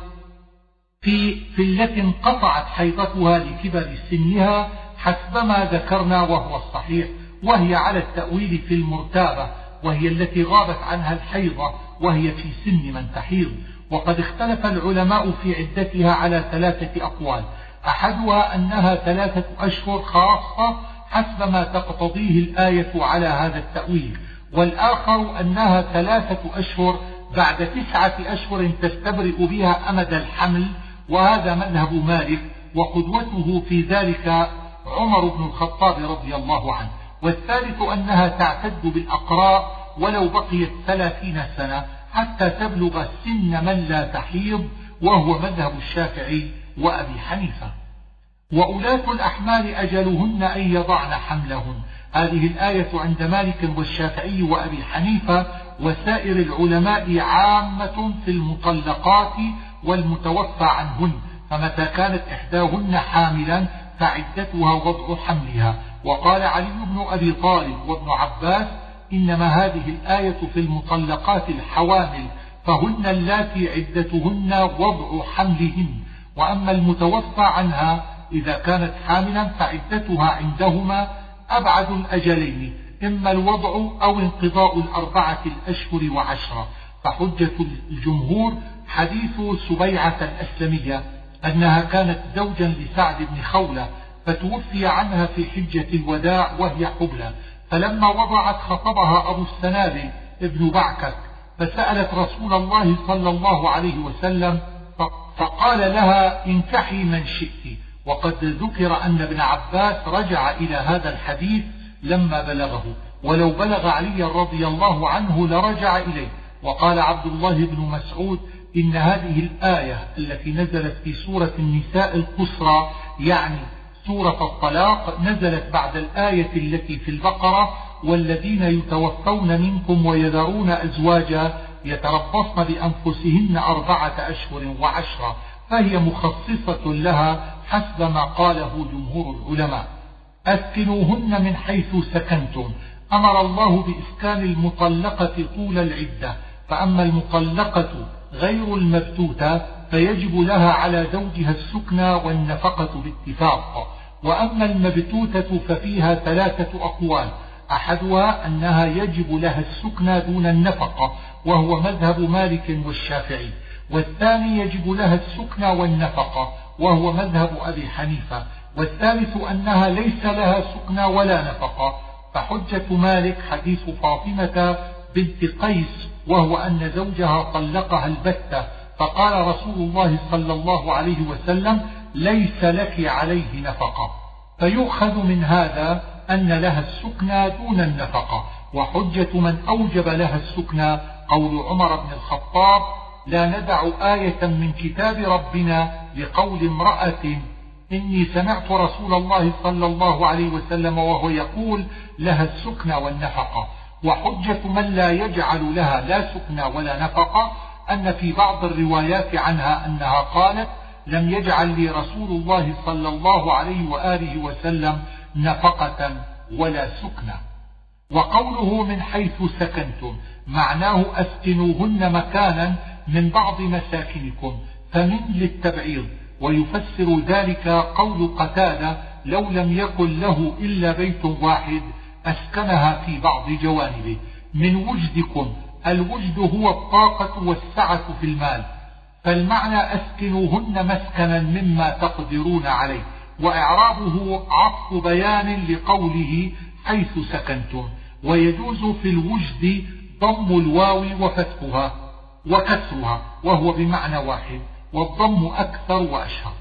في, في التي انقطعت حيضتها لكبر سنها حسب ما ذكرنا وهو الصحيح وهي على التأويل في المرتابة وهي التي غابت عنها الحيضة وهي في سن من تحيض. وقد اختلف العلماء في عدتها على ثلاثة أقوال. أحدها أنها ثلاثة أشهر خاصة حسب ما تقتضيه الآية على هذا التأويل. والآخر أنها ثلاثة أشهر بعد تسعة أشهر تستبرئ بها أمد الحمل وهذا مذهب مالك وقدوته في ذلك عمر بن الخطاب رضي الله عنه. والثالث أنها تعتد بالأقراء ولو بقيت ثلاثين سنة. حتى تبلغ سن من لا تحيض وهو مذهب الشافعي وأبي حنيفة. وأولاة الأحمال أجلهن أن يضعن حملهن. هذه الآية عند مالك والشافعي وأبي حنيفة وسائر العلماء عامة في المطلقات والمتوفى عنهن. فمتى كانت إحداهن حاملا فعدتها وضع حملها. وقال علي بن أبي طالب وابن عباس إنما هذه الآية في المطلقات الحوامل فهن اللاتي عدتهن وضع حملهن وأما المتوفى عنها إذا كانت حاملا فعدتها عندهما أبعد الأجلين إما الوضع أو انقضاء الأربعة الأشهر وعشرة. فحجة الجمهور حديث سبيعة الأسلمية أنها كانت زوجا لسعد بن خولة فتوفي عنها في حجة الوداع وهي حبلى. فلما وضعت خطبها أبو السنابل ابن بعكك فسألت رسول الله صلى الله عليه وسلم فقال لها انكحي من شئت. وقد ذكر أن ابن عباس رجع إلى هذا الحديث لما بلغه. ولو بلغ علي رضي الله عنه لرجع إليه. وقال عبد الله بن مسعود إن هذه الآية التي نزلت في سورة النساء القصرى يعني سورة الطلاق نزلت بعد الآية التي في البقرة والذين يتوفون منكم ويذرون أزواجا يتربصن بأنفسهن أربعة أشهر وعشرة فهي مخصصة لها حسب ما قاله جمهور العلماء. أسكنوهن من حيث سكنتم. أمر الله بإسكان المطلقة طول العدة فأما المطلقة غير المبتوتة فيجب لها على زوجها السكنى والنفقة باتفاق. وأما المبتوتة ففيها ثلاثة أقوال. أحدها أنها يجب لها السكنى دون النفقة وهو مذهب مالك والشافعي. والثاني يجب لها السكنى والنفقة وهو مذهب أبي حنيفة. والثالث أنها ليس لها سكنى ولا نفقة. فحجة مالك حديث فاطمة بنت قيس وهو أن زوجها طلقها البتة. فقال رسول الله صلى الله عليه وسلم ليس لك عليه نفقة. فيؤخذ من هذا أن لها السكنى دون النفقة. وحجة من أوجب لها السكنى قول عمر بن الخطاب لا ندع آية من كتاب ربنا لقول امرأة إني سمعت رسول الله صلى الله عليه وسلم وهو يقول لها السكنى والنفقة. وحجة من لا يجعل لها لا سكنى ولا نفقة أن في بعض الروايات عنها أنها قالت لم يجعل لي رسول الله صلى الله عليه وآله وسلم نفقة ولا سكنى وقوله من حيث سكنتم معناه أسكنوهن مكانا من بعض مساكنكم فمن للتبعيض. ويفسر ذلك قول قتادة لو لم يكن له إلا بيت واحد أسكنها في بعض جوانبه. من وجدكم الوجد هو الطاقة والسعة في المال فالمعنى أسكنوهن مسكنا مما تقدرون عليه وإعرابه عطف بيان لقوله حيث سكنتم ويجوز في الوجد ضم الواو وفتحها وكسرها وهو بمعنى واحد والضم أكثر وأشهر.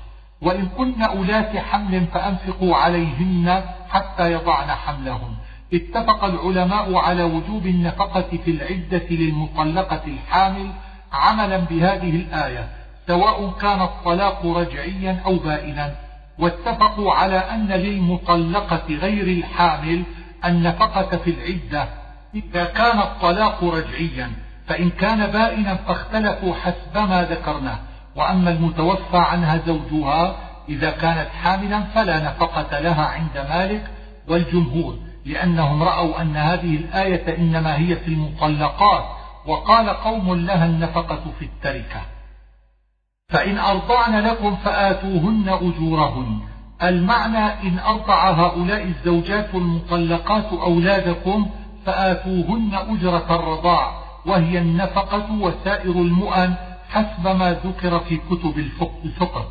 وإن كن أولات حمل فأنفقوا عليهن حتى يضعن حملهن. اتفق العلماء على وجوب النفقة في العدة للمطلقة الحامل عملا بهذه الآية سواء كان الطلاق رجعيا أو بائنا. واتفقوا على أن للمطلقة غير الحامل النفقة في العدة. إذا كان الطلاق رجعيا فإن كان بائنا فاختلفوا حسب ما ذكرناه. وأما المتوفى عنها زوجها إذا كانت حاملا فلا نفقة لها عند مالك والجمهور. لأنهم رأوا أن هذه الآية إنما هي في المطلقات وقال قوم لها النفقة في التركة. فإن أرضعن لكم فآتوهن أجورهن. المعنى إن أرضع هؤلاء الزوجات المطلقات أولادكم فآتوهن أجرة الرضاع وهي النفقة وسائر المؤن حسب ما ذكر في كتب الفقه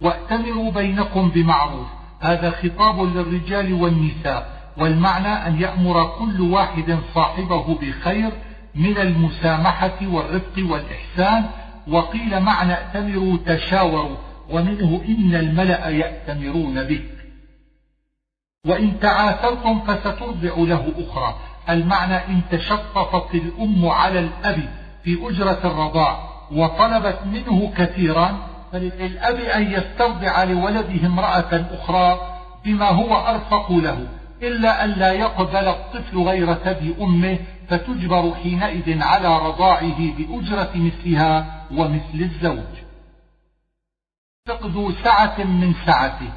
وأتمروا بينكم بمعروف. هذا خطاب للرجال والنساء. والمعنى أن يأمر كل واحد صاحبه بخير من المسامحة والرفق والإحسان. وقيل معنى ائتمروا تشاوروا ومنه إن الملأ يأتمرون بك. وإن تعاثرتم فسترضع له أخرى. المعنى إن تشطفت الأم على الأب في أجرة الرضاع وطلبت منه كثيرا فللأب أن يسترضع لولده امرأة أخرى بما هو أرفق له. إلا أن لا يقبل الطفل غير ثدي أمه فتجبر حينئذ على رضاعه بأجرة مثلها ومثل الزوج. فقد سعة من سعته.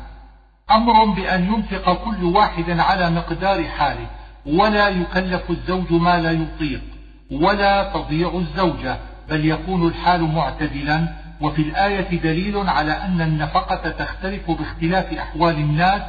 أمر بأن ينفق كل واحد على مقدار حاله ولا يكلف الزوج ما لا يطيق ولا تضيع الزوجة بل يكون الحال معتدلا. وفي الآية دليل على أن النفقة تختلف باختلاف أحوال الناس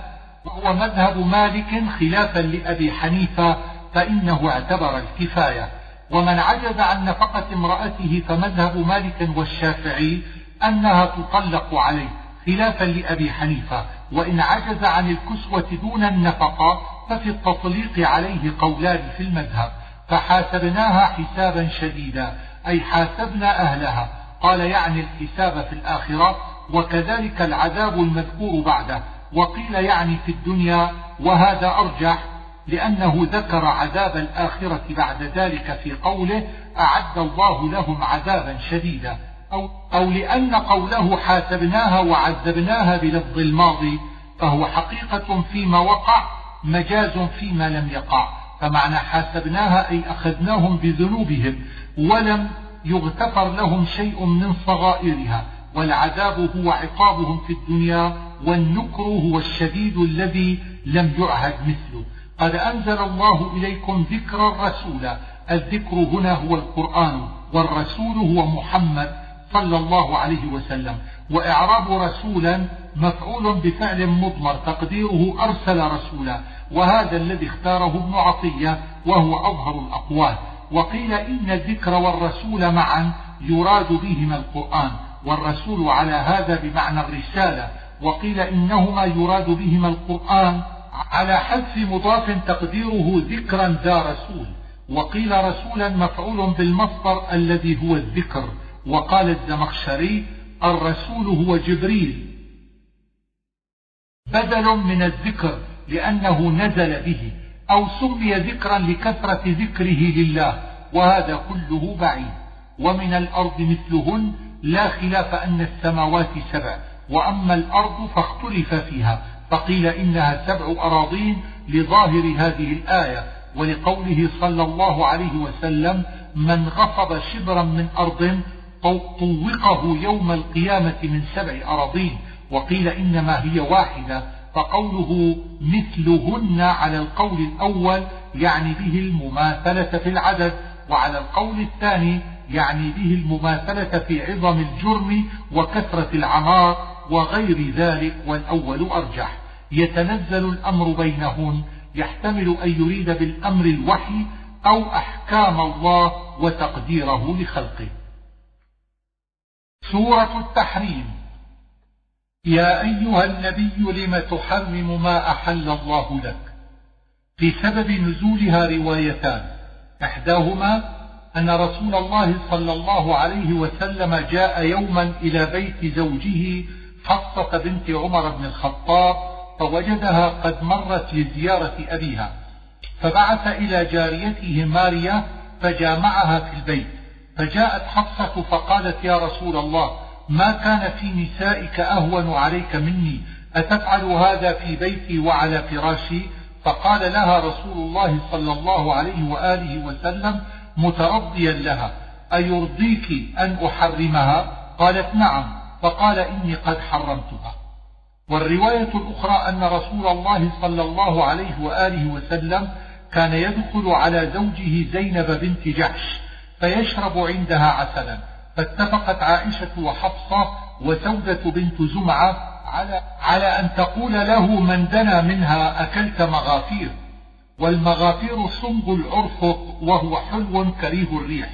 وهو مذهب مالك خلافا لأبي حنيفة فإنه اعتبر الكفاية. ومن عجز عن نفقة امرأته فمذهب مالك والشافعي أنها تطلق عليه خلافا لأبي حنيفة. وإن عجز عن الكسوة دون النفقة ففي التطليق عليه قولان في المذهب. فحاسبناها حسابا شديدا أي حاسبنا أهلها. قال يعني الحساب في الآخرة وكذلك العذاب المذكور بعده. وقيل يعني في الدنيا وهذا أرجح لأنه ذكر عذاب الآخرة بعد ذلك في قوله أعد الله لهم عذابا شديدا أو, أو لأن قوله حاسبناها وعذبناها بلفظ الماضي فهو حقيقة فيما وقع مجاز فيما لم يقع. فمعنى حاسبناها أي أخذناهم بذنوبهم ولم يغتفر لهم شيء من صغائرها. والعذاب هو عقابهم في الدنيا والنكر هو الشديد الذي لم يعهد مثله. قد أنزل الله إليكم ذكرا رسولا الذكر هنا هو القرآن والرسول هو محمد صلى الله عليه وسلم. وإعراب رسولا مفعول بفعل مضمر تقديره أرسل رسولا. وهذا الذي اختاره ابن عطية وهو أظهر الأقوال. وقيل إن الذكر والرسول معا يراد بهما القرآن. والرسول على هذا بمعنى الرسالة وقيل إنهما يراد بهما القرآن على حذف مضاف تقديره ذكرا ذا رسول وقيل رسولا مفعول بالمصدر الذي هو الذكر وقال الزمخشري الرسول هو جبريل. بدل من الذكر لأنه نزل به أو سمي ذكرا لكثرة ذكره لله وهذا كله بعيد ومن الأرض مثلهن لا خلاف أن السماوات سبع وأما الأرض فاختلف فيها فقيل إنها سبع أراضين لظاهر هذه الآية ولقوله صلى الله عليه وسلم من غصب شبرا من أرض طوقه يوم القيامة من سبع أراضين وقيل إنما هي واحدة فقوله مثلهن على القول الأول يعني به المماثلة في العدد وعلى القول الثاني يعني به المماثلة في عظم الجرم وكثرة العمار وغير ذلك والأول أرجح. يتنزل الأمر بينهن يحتمل أن يريد بالأمر الوحي أو أحكام الله وتقديره لخلقه. سورة التحريم. يا أيها النبي لم تحرم ما أحل الله لك؟ في سبب نزولها روايتان. إحداهما أن رسول الله صلى الله عليه وسلم جاء يوما إلى بيت زوجه حفصة بنت عمر بن الخطاب فوجدها قد مرت لزيارة أبيها. فبعث إلى جاريته ماريا فجامعها في البيت. فجاءت حفصة فقالت يا رسول الله ما كان في نسائك أهون عليك مني؟ أتفعل هذا في بيتي وعلى فراشي؟ فقال لها رسول الله صلى الله عليه وآله وسلم مترضيا لها أيرضيك أن أحرمها؟ قالت نعم فقال إني قد حرمتها. والرواية الأخرى أن رسول الله صلى الله عليه وآله وسلم كان يدخل على زوجه زينب بنت جحش فيشرب عندها عسلا. فاتفقت عائشة وحفصة وسودة بنت زمعة على, على أن تقول له من دنا منها أكلت مغافير. والمغافير صمغ العرفط وهو حلو كريه الريح.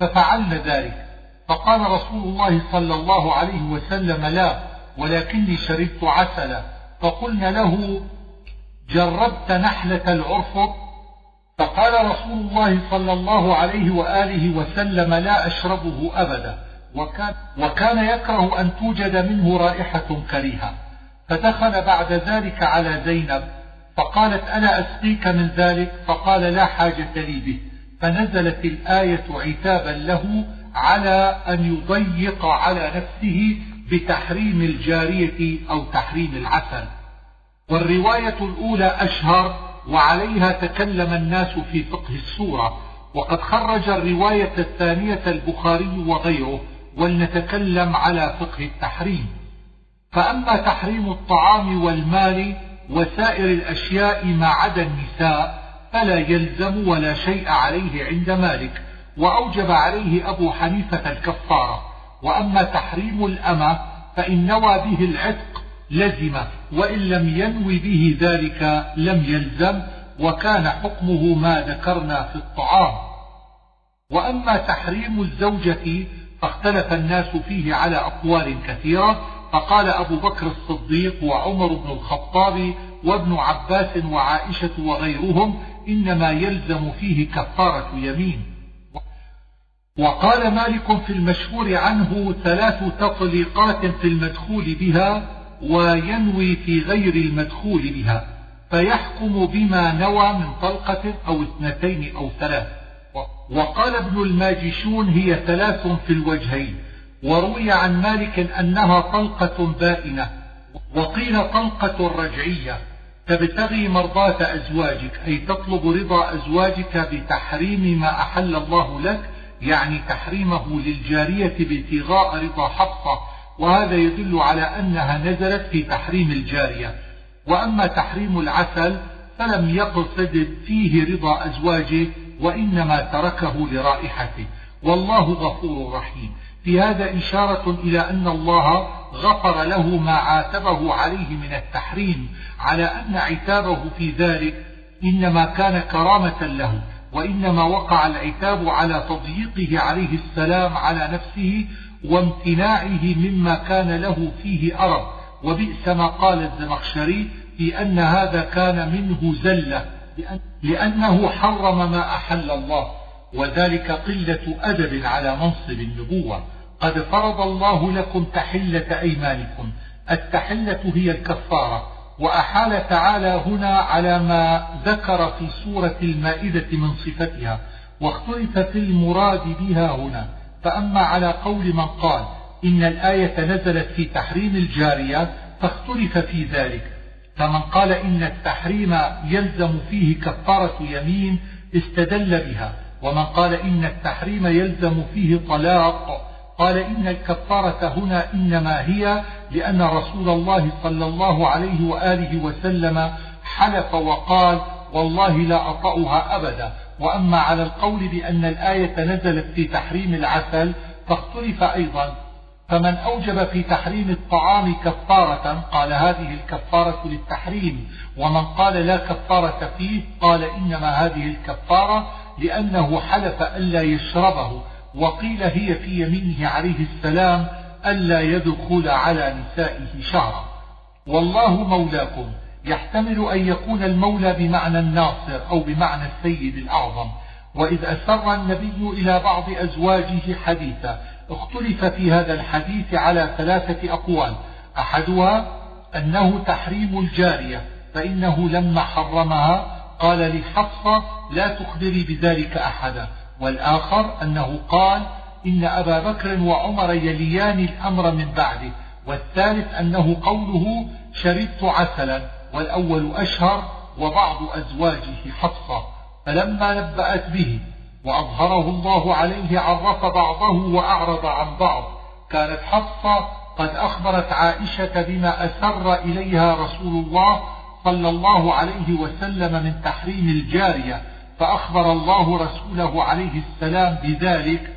ففعلن ذلك. فقال رسول الله صلى الله عليه وسلم لا ولكني شربت عسلا. فقلنا له جربت نحلة العرفط فقال رسول الله صلى الله عليه وآله وسلم لا أشربه أبدا. وكان, وكان يكره أن توجد منه رائحة كريهة. فدخل بعد ذلك على زينب فقالت أنا أسقيك من ذلك؟ فقال لا حاجة لي به. فنزلت الآية عتابا له على أن يضيق على نفسه بتحريم الجارية أو تحريم العسل. والرواية الأولى أشهر وعليها تكلم الناس في فقه السورة. وقد خرج الرواية الثانية البخاري وغيره ولنتكلم على فقه التحريم. فأما تحريم الطعام والمال وسائر الأشياء ما عدا النساء فلا يلزم ولا شيء عليه عند مالك. وأوجب عليه أبو حنيفة الكفارة. وأما تحريم الأمة فإن نوى به العتق لزم وإن لم ينوي به ذلك لم يلزم وكان حكمه ما ذكرنا في الطعام. وأما تحريم الزوجة فاختلف الناس فيه على أقوال كثيرة فقال أبو بكر الصديق وعمر بن الخطاب وابن عباس وعائشة وغيرهم إنما يلزم فيه كفارة يمين. وقال مالك في المشهور عنه ثلاث تطليقات في المدخول بها وينوي في غير المدخول بها فيحكم بما نوى من طلقة أو اثنتين أو ثلاث. وقال ابن الماجشون هي ثلاث في الوجهين وروي عن مالك أنها طلقة بائنة وقيل طلقة رجعية تبتغي مرضاة أزواجك أي تطلب رضا أزواجك بتحريم ما أحل الله لك يعني تحريمه للجارية بابتغاء رضا حفصة وهذا يدل على أنها نزلت في تحريم الجارية. وأما تحريم العسل فلم يقصد فيه رضا أزواجه وإنما تركه لرائحته. والله غفور رحيم. في هذا إشارة إلى أن الله غفر له ما عاتبه عليه من التحريم على أن عتابه في ذلك إنما كان كرامة له وإنما وقع العتاب على تضييقه عليه السلام على نفسه وامتناعه مما كان له فيه أرب. وبئس ما قال الزمخشري في أن هذا كان منه زلة لأنه حرم ما أحل الله. وذلك قلة أدب على منصب النبوة. قد فرض الله لكم تحلة أيمانكم. التحلة هي الكفارة. وأحال تعالى هنا على ما ذكر في سورة المائدة من صفتها. واختلف في المراد بها هنا. فأما على قول من قال إن الآية نزلت في تحريم الجارية فاختلف في ذلك. فمن قال إن التحريم يلزم فيه كفارة يمين استدل بها. ومن قال إن التحريم يلزم فيه طلاق. قال إن الكفارة هنا إنما هي لأن رسول الله صلى الله عليه وآله وسلم حلف وقال والله لا أطأها أبدا. وأما على القول بأن الآية نزلت في تحريم العسل فاختلف أيضا. فمن أوجب في تحريم الطعام كفارة قال هذه الكفارة للتحريم. ومن قال لا كفارة فيه قال إنما هذه الكفارة لأنه حلف ألا يشربه وقيل هي في يمينه عليه السلام ألا يدخل على نسائه شهرا. والله مولاكم يحتمل أن يكون المولى بمعنى الناصر أو بمعنى السيد الأعظم. وإذ أسر النبي إلى بعض أزواجه حديثا اختلف في هذا الحديث على ثلاثة أقوال. أحدها أنه تحريم الجارية فإنه لما حرمها قال لحفصة لا تخبري بذلك أحدا. والآخر أنه قال إن أبا بكر وعمر يليان الأمر من بعده. والثالث أنه قوله شربت عسلا. والأول أشهر وبعض أزواجه حفصة. فلما نبأت به وأظهره الله عليه عرف بعضه وأعرض عن بعض. كانت حفصة قد أخبرت عائشة بما أسر إليها رسول الله صلى الله عليه وسلم من تحريم الجارية فأخبر الله رسوله عليه السلام بذلك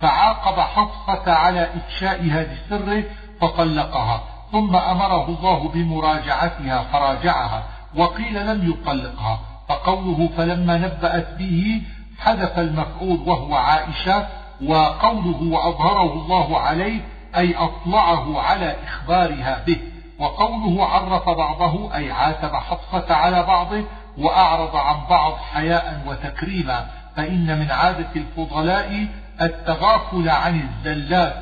فعاقب حفصة على إفشائها بسره فطلقها ثم أمره الله بمراجعتها فراجعها وقيل لم يطلقها فقوله فلما نبأت به حذف المفعول وهو عائشة وقوله وأظهره الله عليه أي أطلعه على إخبارها به. وقوله عرف بعضه أي عاتب حفصة على بعضه وأعرض عن بعض حياء وتكريما فإن من عادة الفضلاء التغافل عن الزلات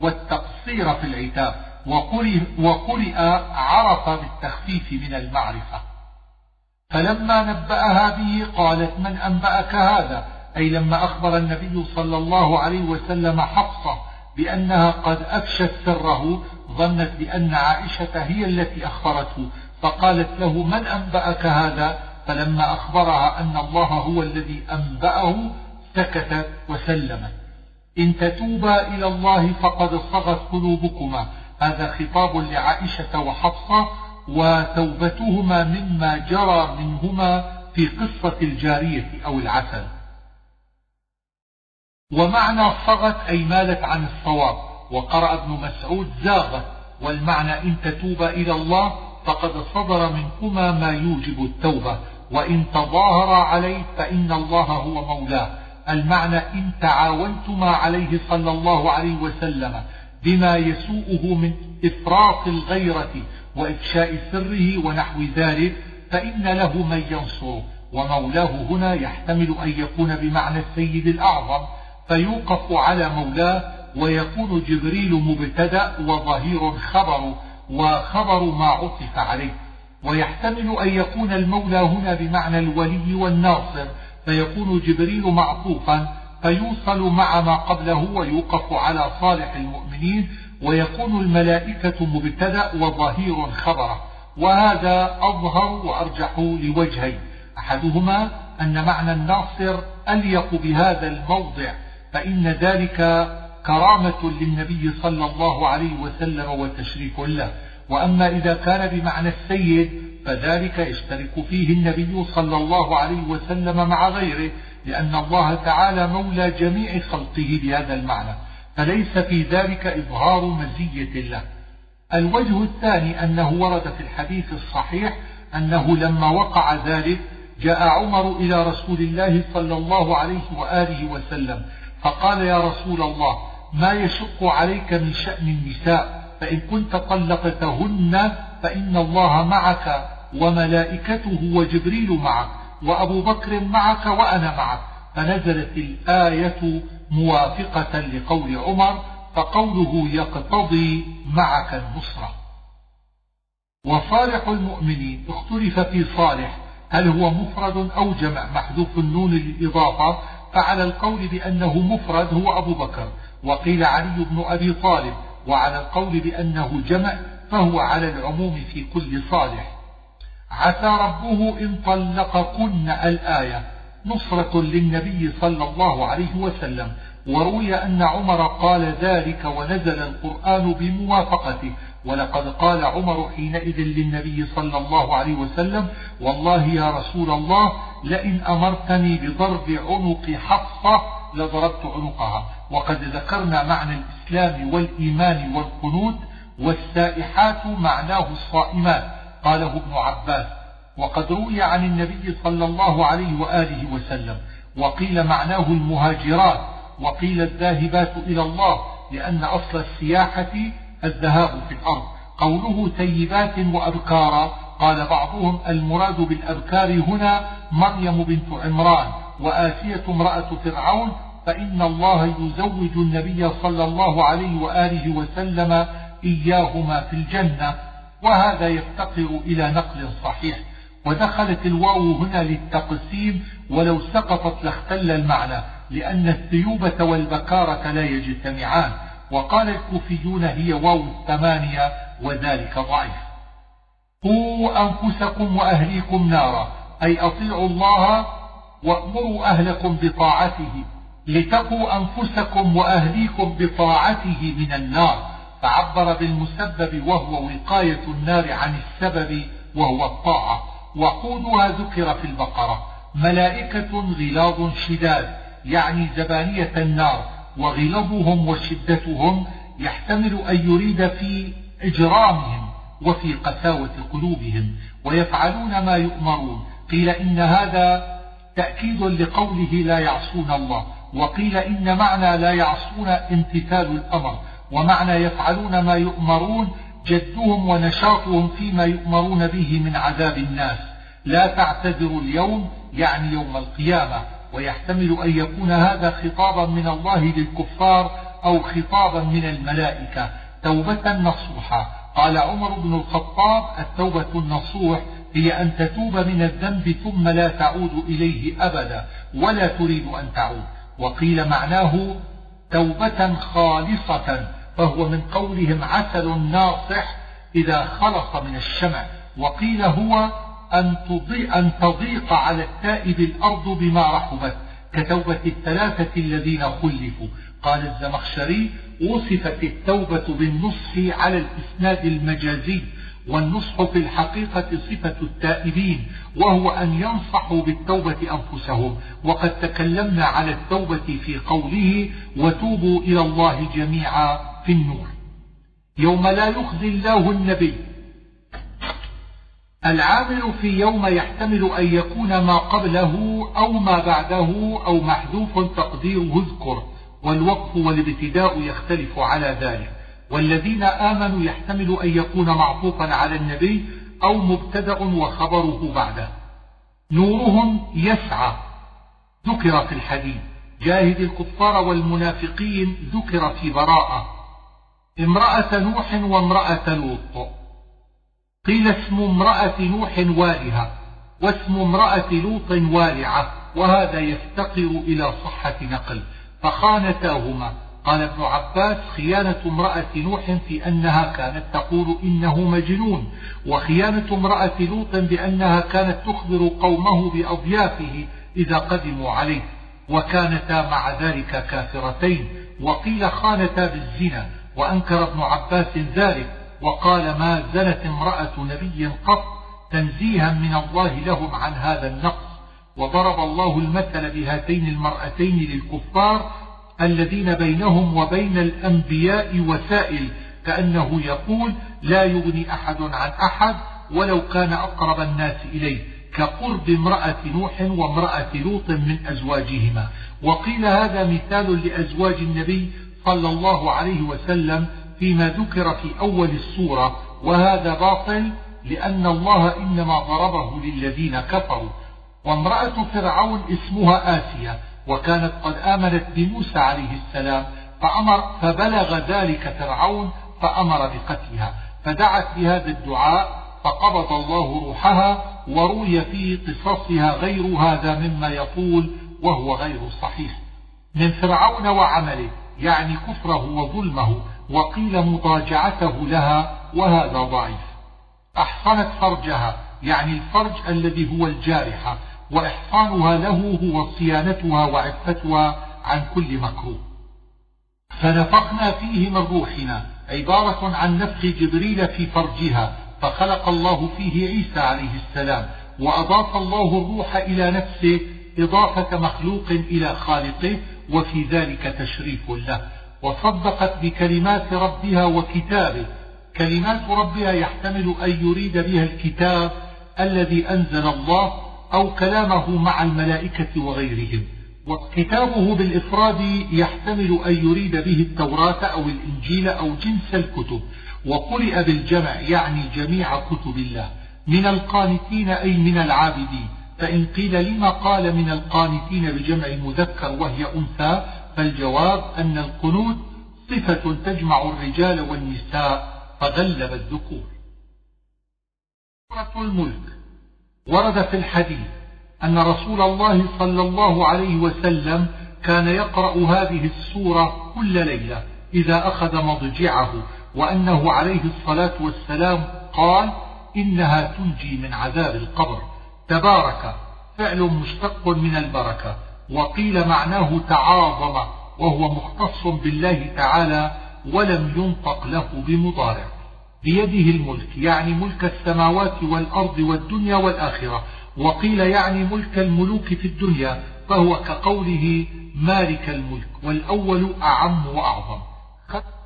والتقصير في العتاب وقرئ, وقرئ عرف بالتخفيف من المعرفة. فلما نبأها به قالت من أنبأك هذا؟ أي لما أخبر النبي صلى الله عليه وسلم حفصة بأنها قد أفشت سره ظنت بأن عائشة هي التي أخبرته فقالت له من أنبأك هذا؟ فلما أخبرها أن الله هو الذي أنبأه سكتت وسلمت. إن تتوبا إلى الله فقد صغت قلوبكما. هذا خطاب لعائشة وحفصة وتوبتهما مما جرى منهما في قصة الجارية أو العسل. ومعنى صغت أي مالت عن الصواب. وقرأ ابن مسعود زاغت والمعنى إن تتوبا إلى الله فقد صدر منكما ما يوجب التوبة وإن تظاهر عليه فإن الله هو مولاه. المعنى إن تعاونتما عليه صلى الله عليه وسلم بما يسوءه من إفراط الغيرة وإفشاء سره ونحو ذلك فإن له من ينصره ومولاه هنا يحتمل أن يكون بمعنى السيد الأعظم فيوقف على مولاه ويكون جبريل مبتدأ وظهير خبر وخبر ما عطف عليه. ويحتمل أن يكون المولى هنا بمعنى الولي والناصر. فيكون جبريل معطوفا فيوصل مع ما قبله ويوقف على صالح المؤمنين. ويكون الملائكة مبتدأ وظهير خبره وهذا أظهر وأرجح لوجهين. أحدهما أن معنى الناصر أليق بهذا الموضع فإن ذلك كرامة للنبي صلى الله عليه وسلم وتشريف له. وأما إذا كان بمعنى السيد فذلك يشترك فيه النبي صلى الله عليه وسلم مع غيره لأن الله تعالى مولى جميع خلقه بهذا المعنى. فليس في ذلك إظهار مزية له. الوجه الثاني أنه ورد في الحديث الصحيح أنه لما وقع ذلك جاء عمر إلى رسول الله صلى الله عليه وآله وسلم فقال يا رسول الله ما يشق عليك من شأن النساء فإن كنت طلقتهن فإن الله معك وملائكته وجبريل معك وأبو بكر معك وأنا معك. فنزلت الآية موافقة لقول عمر فقوله يقتضي معك النصرة. وصالح المؤمنين اختلف في صالح هل هو مفرد أو جمع؟ محذوف النون للإضافة فعلى القول بأنه مفرد هو أبو بكر. وقيل علي بن أبي طالب وعلى القول بأنه جمع فهو على العموم في كل صالح. عسى ربه إن طلقكن الآية. نصرة للنبي صلى الله عليه وسلم. وروي أن عمر قال ذلك ونزل القرآن بموافقته. ولقد قال عمر حينئذ للنبي صلى الله عليه وسلم والله يا رسول الله لئن أمرتني بضرب عنق حفصة لضربت عنقها. وقد ذكرنا معنى الإسلام والإيمان والقنوت والسائحات معناه الصائمات قاله ابن عباس. وقد روي عن النبي صلى الله عليه وآله وسلم وقيل معناه المهاجرات وقيل الذاهبات إلى الله لأن أصل السياحة الذهاب في الأرض. قوله تيبات وأبكارا قال بعضهم المراد بالأبكار هنا مريم بنت عمران وآسية امرأة فرعون فإن الله يزوج النبي صلى الله عليه وآله وسلم إياهما في الجنة وهذا يفتقر إلى نقل صحيح. ودخلت الواو هنا للتقسيم ولو سقطت لاختل المعنى لأن الثيوبة والبكارة لا يجتمعان. وقال الكوفيون هي واو الثمانية وذلك ضعيف. قوا أنفسكم وأهليكم نارا أي أطيعوا الله وأمروا أهلكم بطاعته. لتقوا أنفسكم وأهليكم بطاعته من النار فعبر بالمسبب وهو وقاية النار عن السبب وهو الطاعة. وقودها ذكر في البقرة ملائكة غلاظ شداد يعني زبانية النار وغلظهم وشدتهم يحتمل أن يريد في إجرامهم وفي قساوة قلوبهم ويفعلون ما يؤمرون. قيل إن هذا تأكيد لقوله لا يعصون الله. وقيل إن معنى لا يعصون امتثال الأمر ومعنى يفعلون ما يؤمرون جدهم ونشاطهم فيما يؤمرون به من عذاب الناس. لا تعتذروا اليوم يعني يوم القيامة. ويحتمل أن يكون هذا خطابا من الله للكفار أو خطابا من الملائكة. توبة نصوحا قال عمر بن الخطاب التوبة النصوح هي أن تتوب من الذنب ثم لا تعود إليه أبدا ولا تريد أن تعود. وقيل معناه توبة خالصة فهو من قولهم عسل ناصح إذا خلص من الشمع وقيل هو أن, تضيق على التائب الأرض بما رحبت كتوبة الثلاثة الذين خلفوا. قال الزمخشري وصفت التوبة بالنصح على الإسناد المجازي والنصح في الحقيقة صفة التائبين وهو أن ينصحوا بالتوبة أنفسهم. وقد تكلمنا على التوبة في قوله وتوبوا إلى الله جميعا في النور يوم لا يخزي الله النبي. العامل في يوم يحتمل أن يكون ما قبله أو ما بعده أو محذوف تقديره اذكر والوقف والابتداء يختلف على ذلك. والذين آمنوا يحتمل أن يكون معطوفا على النبي أو مبتدأ وخبره بعده. نورهم يسعى. ذكر في الحديث جاهد الكفار والمنافقين ذكر في براءة. امرأة نوح وامرأة لوط. قيل اسم امرأة نوح والهة واسم امرأة لوط والعة وهذا يفتقر إلى صحة نقل فخانتاهما. قال ابن عباس خيانة امرأة نوح في أنها كانت تقول إنه مجنون وخيانة امرأة لوط بأنها كانت تخبر قومه بأضيافه إذا قدموا عليه وكانتا مع ذلك كافرتين وقيل خانتا بالزنا وأنكر ابن عباس ذلك وقال ما زنت امرأة نبي قط تنزيها من الله لهم عن هذا النقص وضرب الله المثل بهاتين المرأتين للكفار الذين بينهم وبين الأنبياء وسائل كأنه يقول لا يغني أحد عن أحد ولو كان أقرب الناس إليه كقرب امرأة نوح وامرأة لوط من أزواجهما. وقيل هذا مثال لأزواج النبي صلى الله عليه وسلم فيما ذكر في أول السورة وهذا باطل لأن الله إنما ضربه للذين كفروا. وامرأة فرعون اسمها آسيا وكانت قد آمنت بموسى عليه السلام فأمر فبلغ ذلك فرعون فأمر بقتلها. فدعت بهذا الدعاء فقبض الله روحها وروي في قصصها غير هذا مما يطول وهو غير صحيح. من فرعون وعمله يعني كفره وظلمه وقيل مضاجعته لها وهذا ضعيف. أحصنت فرجها يعني الفرج الذي هو الجارحة وإحصانها له هو صيانتها وعفتها عن كل مكروه. فنفخنا فيه من روحنا عبارة عن نفخ جبريل في فرجها فخلق الله فيه عيسى عليه السلام وأضاف الله الروح إلى نفسه إضافة مخلوق إلى خالقه وفي ذلك تشريف له. وصدقت بكلمات ربها وكتابه. كلمات ربها يحتمل أن يريد بها الكتاب الذي أنزل الله أو كلامه مع الملائكة وغيرهم. وكتابه بالإفراد يحتمل أن يريد به التوراة أو الإنجيل أو جنس الكتب. وقرئ بالجمع يعني جميع كتب الله. من القانتين أي من العابدين. فإن قيل لما قال من القانتين بجمع مذكر وهي أنثى فالجواب أن القنوت صفة تجمع الرجال والنساء فغلب الذكور. سورة الملك. ورد في الحديث أن رسول الله صلى الله عليه وسلم كان يقرأ هذه السورة كل ليلة إذا أخذ مضجعه وأنه عليه الصلاة والسلام قال إنها تنجي من عذاب القبر. تبارك فعل مشتق من البركة. وقيل معناه تعاظم وهو مختص بالله تعالى ولم ينطق له بمضارع. بيده الملك يعني ملك السماوات والأرض والدنيا والآخرة. وقيل يعني ملك الملوك في الدنيا فهو كقوله مالك الملك والأول أعم وأعظم.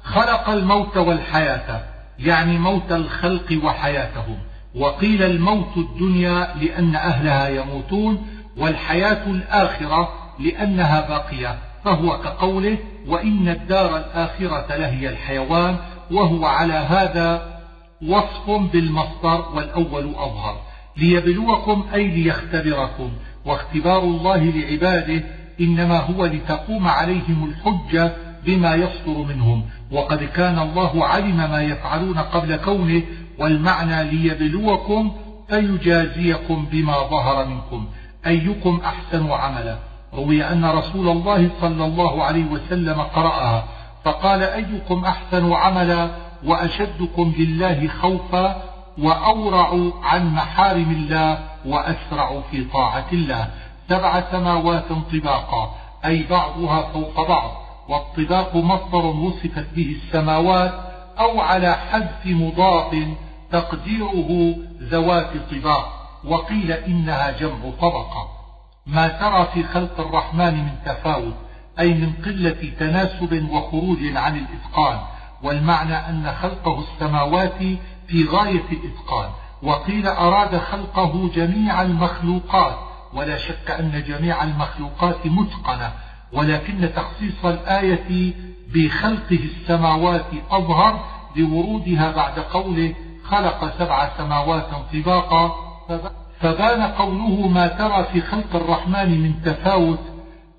خلق الموت والحياة يعني موت الخلق وحياتهم. وقيل الموت الدنيا لأن أهلها يموتون والحياة الآخرة لأنها باقية فهو كقوله وإن الدار الآخرة لهي الحيوان وهو على هذا وصف بالمصدر والأول أظهر. ليبلوكم أي ليختبركم واختبار الله لعباده إنما هو لتقوم عليهم الحجة بما يصدر منهم. وقد كان الله علم ما يفعلون قبل كونه والمعنى ليبلوكم فيجازيكم بما ظهر منكم. أيكم أحسن عملا؟ روي أن رسول الله صلى الله عليه وسلم قرأها. فقال أيكم أحسن عملا وأشدكم لله خوفا وأورع عن محارم الله وأسرع في طاعة الله. سبع سماوات طباقا أي بعضها فوق بعض والطباق مصدر وصفت به السماوات أو على حذف مضاف تقديره ذوات طباق وقيل إنها جمع طبقة. ما ترى في خلق الرحمن من تفاوت أي من قلة تناسب وخروج عن الإتقان والمعنى أن خلقه السماوات في غاية الإتقان وقيل أراد خلقه جميع المخلوقات ولا شك أن جميع المخلوقات متقنة ولكن تخصيص الآية بخلقه السماوات أظهر لورودها بعد قوله خلق سبع سماوات طباقا فبان قوله ما ترى في خلق الرحمن من تفاوت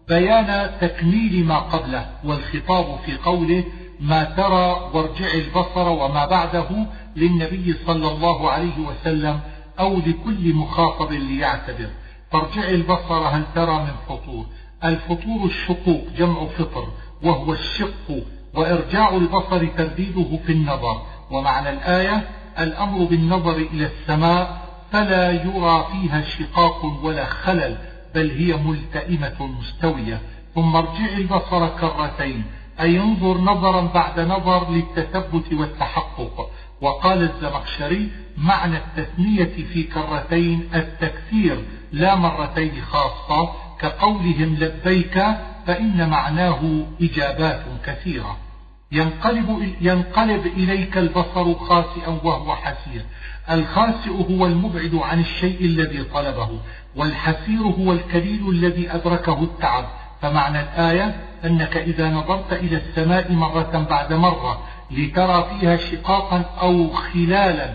بيان تكميل ما قبله والخطاب في قوله ما ترى وارجع البصر وما بعده للنبي صلى الله عليه وسلم أو لكل مخاطب ليعتبر. فارجع البصر هل ترى من فطور. الفطور الشقوق جمع فطر وهو الشق وإرجاع البصر ترديده في النظر. ومعنى الآية الأمر بالنظر إلى السماء فلا يرى فيها شقاق ولا خلل. بل هي ملتئمة مستوية. ثم ارجع البصر كرتين أي انظر نظرا بعد نظر للتثبت والتحقق. وقال الزمخشري معنى التثنية في كرتين التكثير لا مرتين خاصة كقولهم لبيك فإن معناه إجابات كثيرة. ينقلب, ينقلب إليك البصر خاسئا وهو حسير. الخاسئ هو المبعد عن الشيء الذي طلبه. والحسير هو الكليل الذي أدركه التعب. فمعنى الآية أنك إذا نظرت إلى السماء مرة بعد مرة لترى فيها شقاقا أو خلالا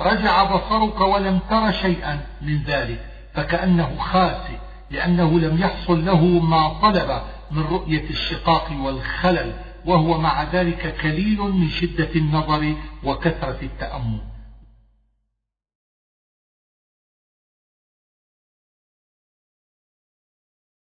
رجع بصرك ولم تر شيئا من ذلك فكأنه خاسئ لأنه لم يحصل له ما طلب من رؤية الشقاق والخلل وهو مع ذلك كليل من شدة النظر وكثرة التأمل.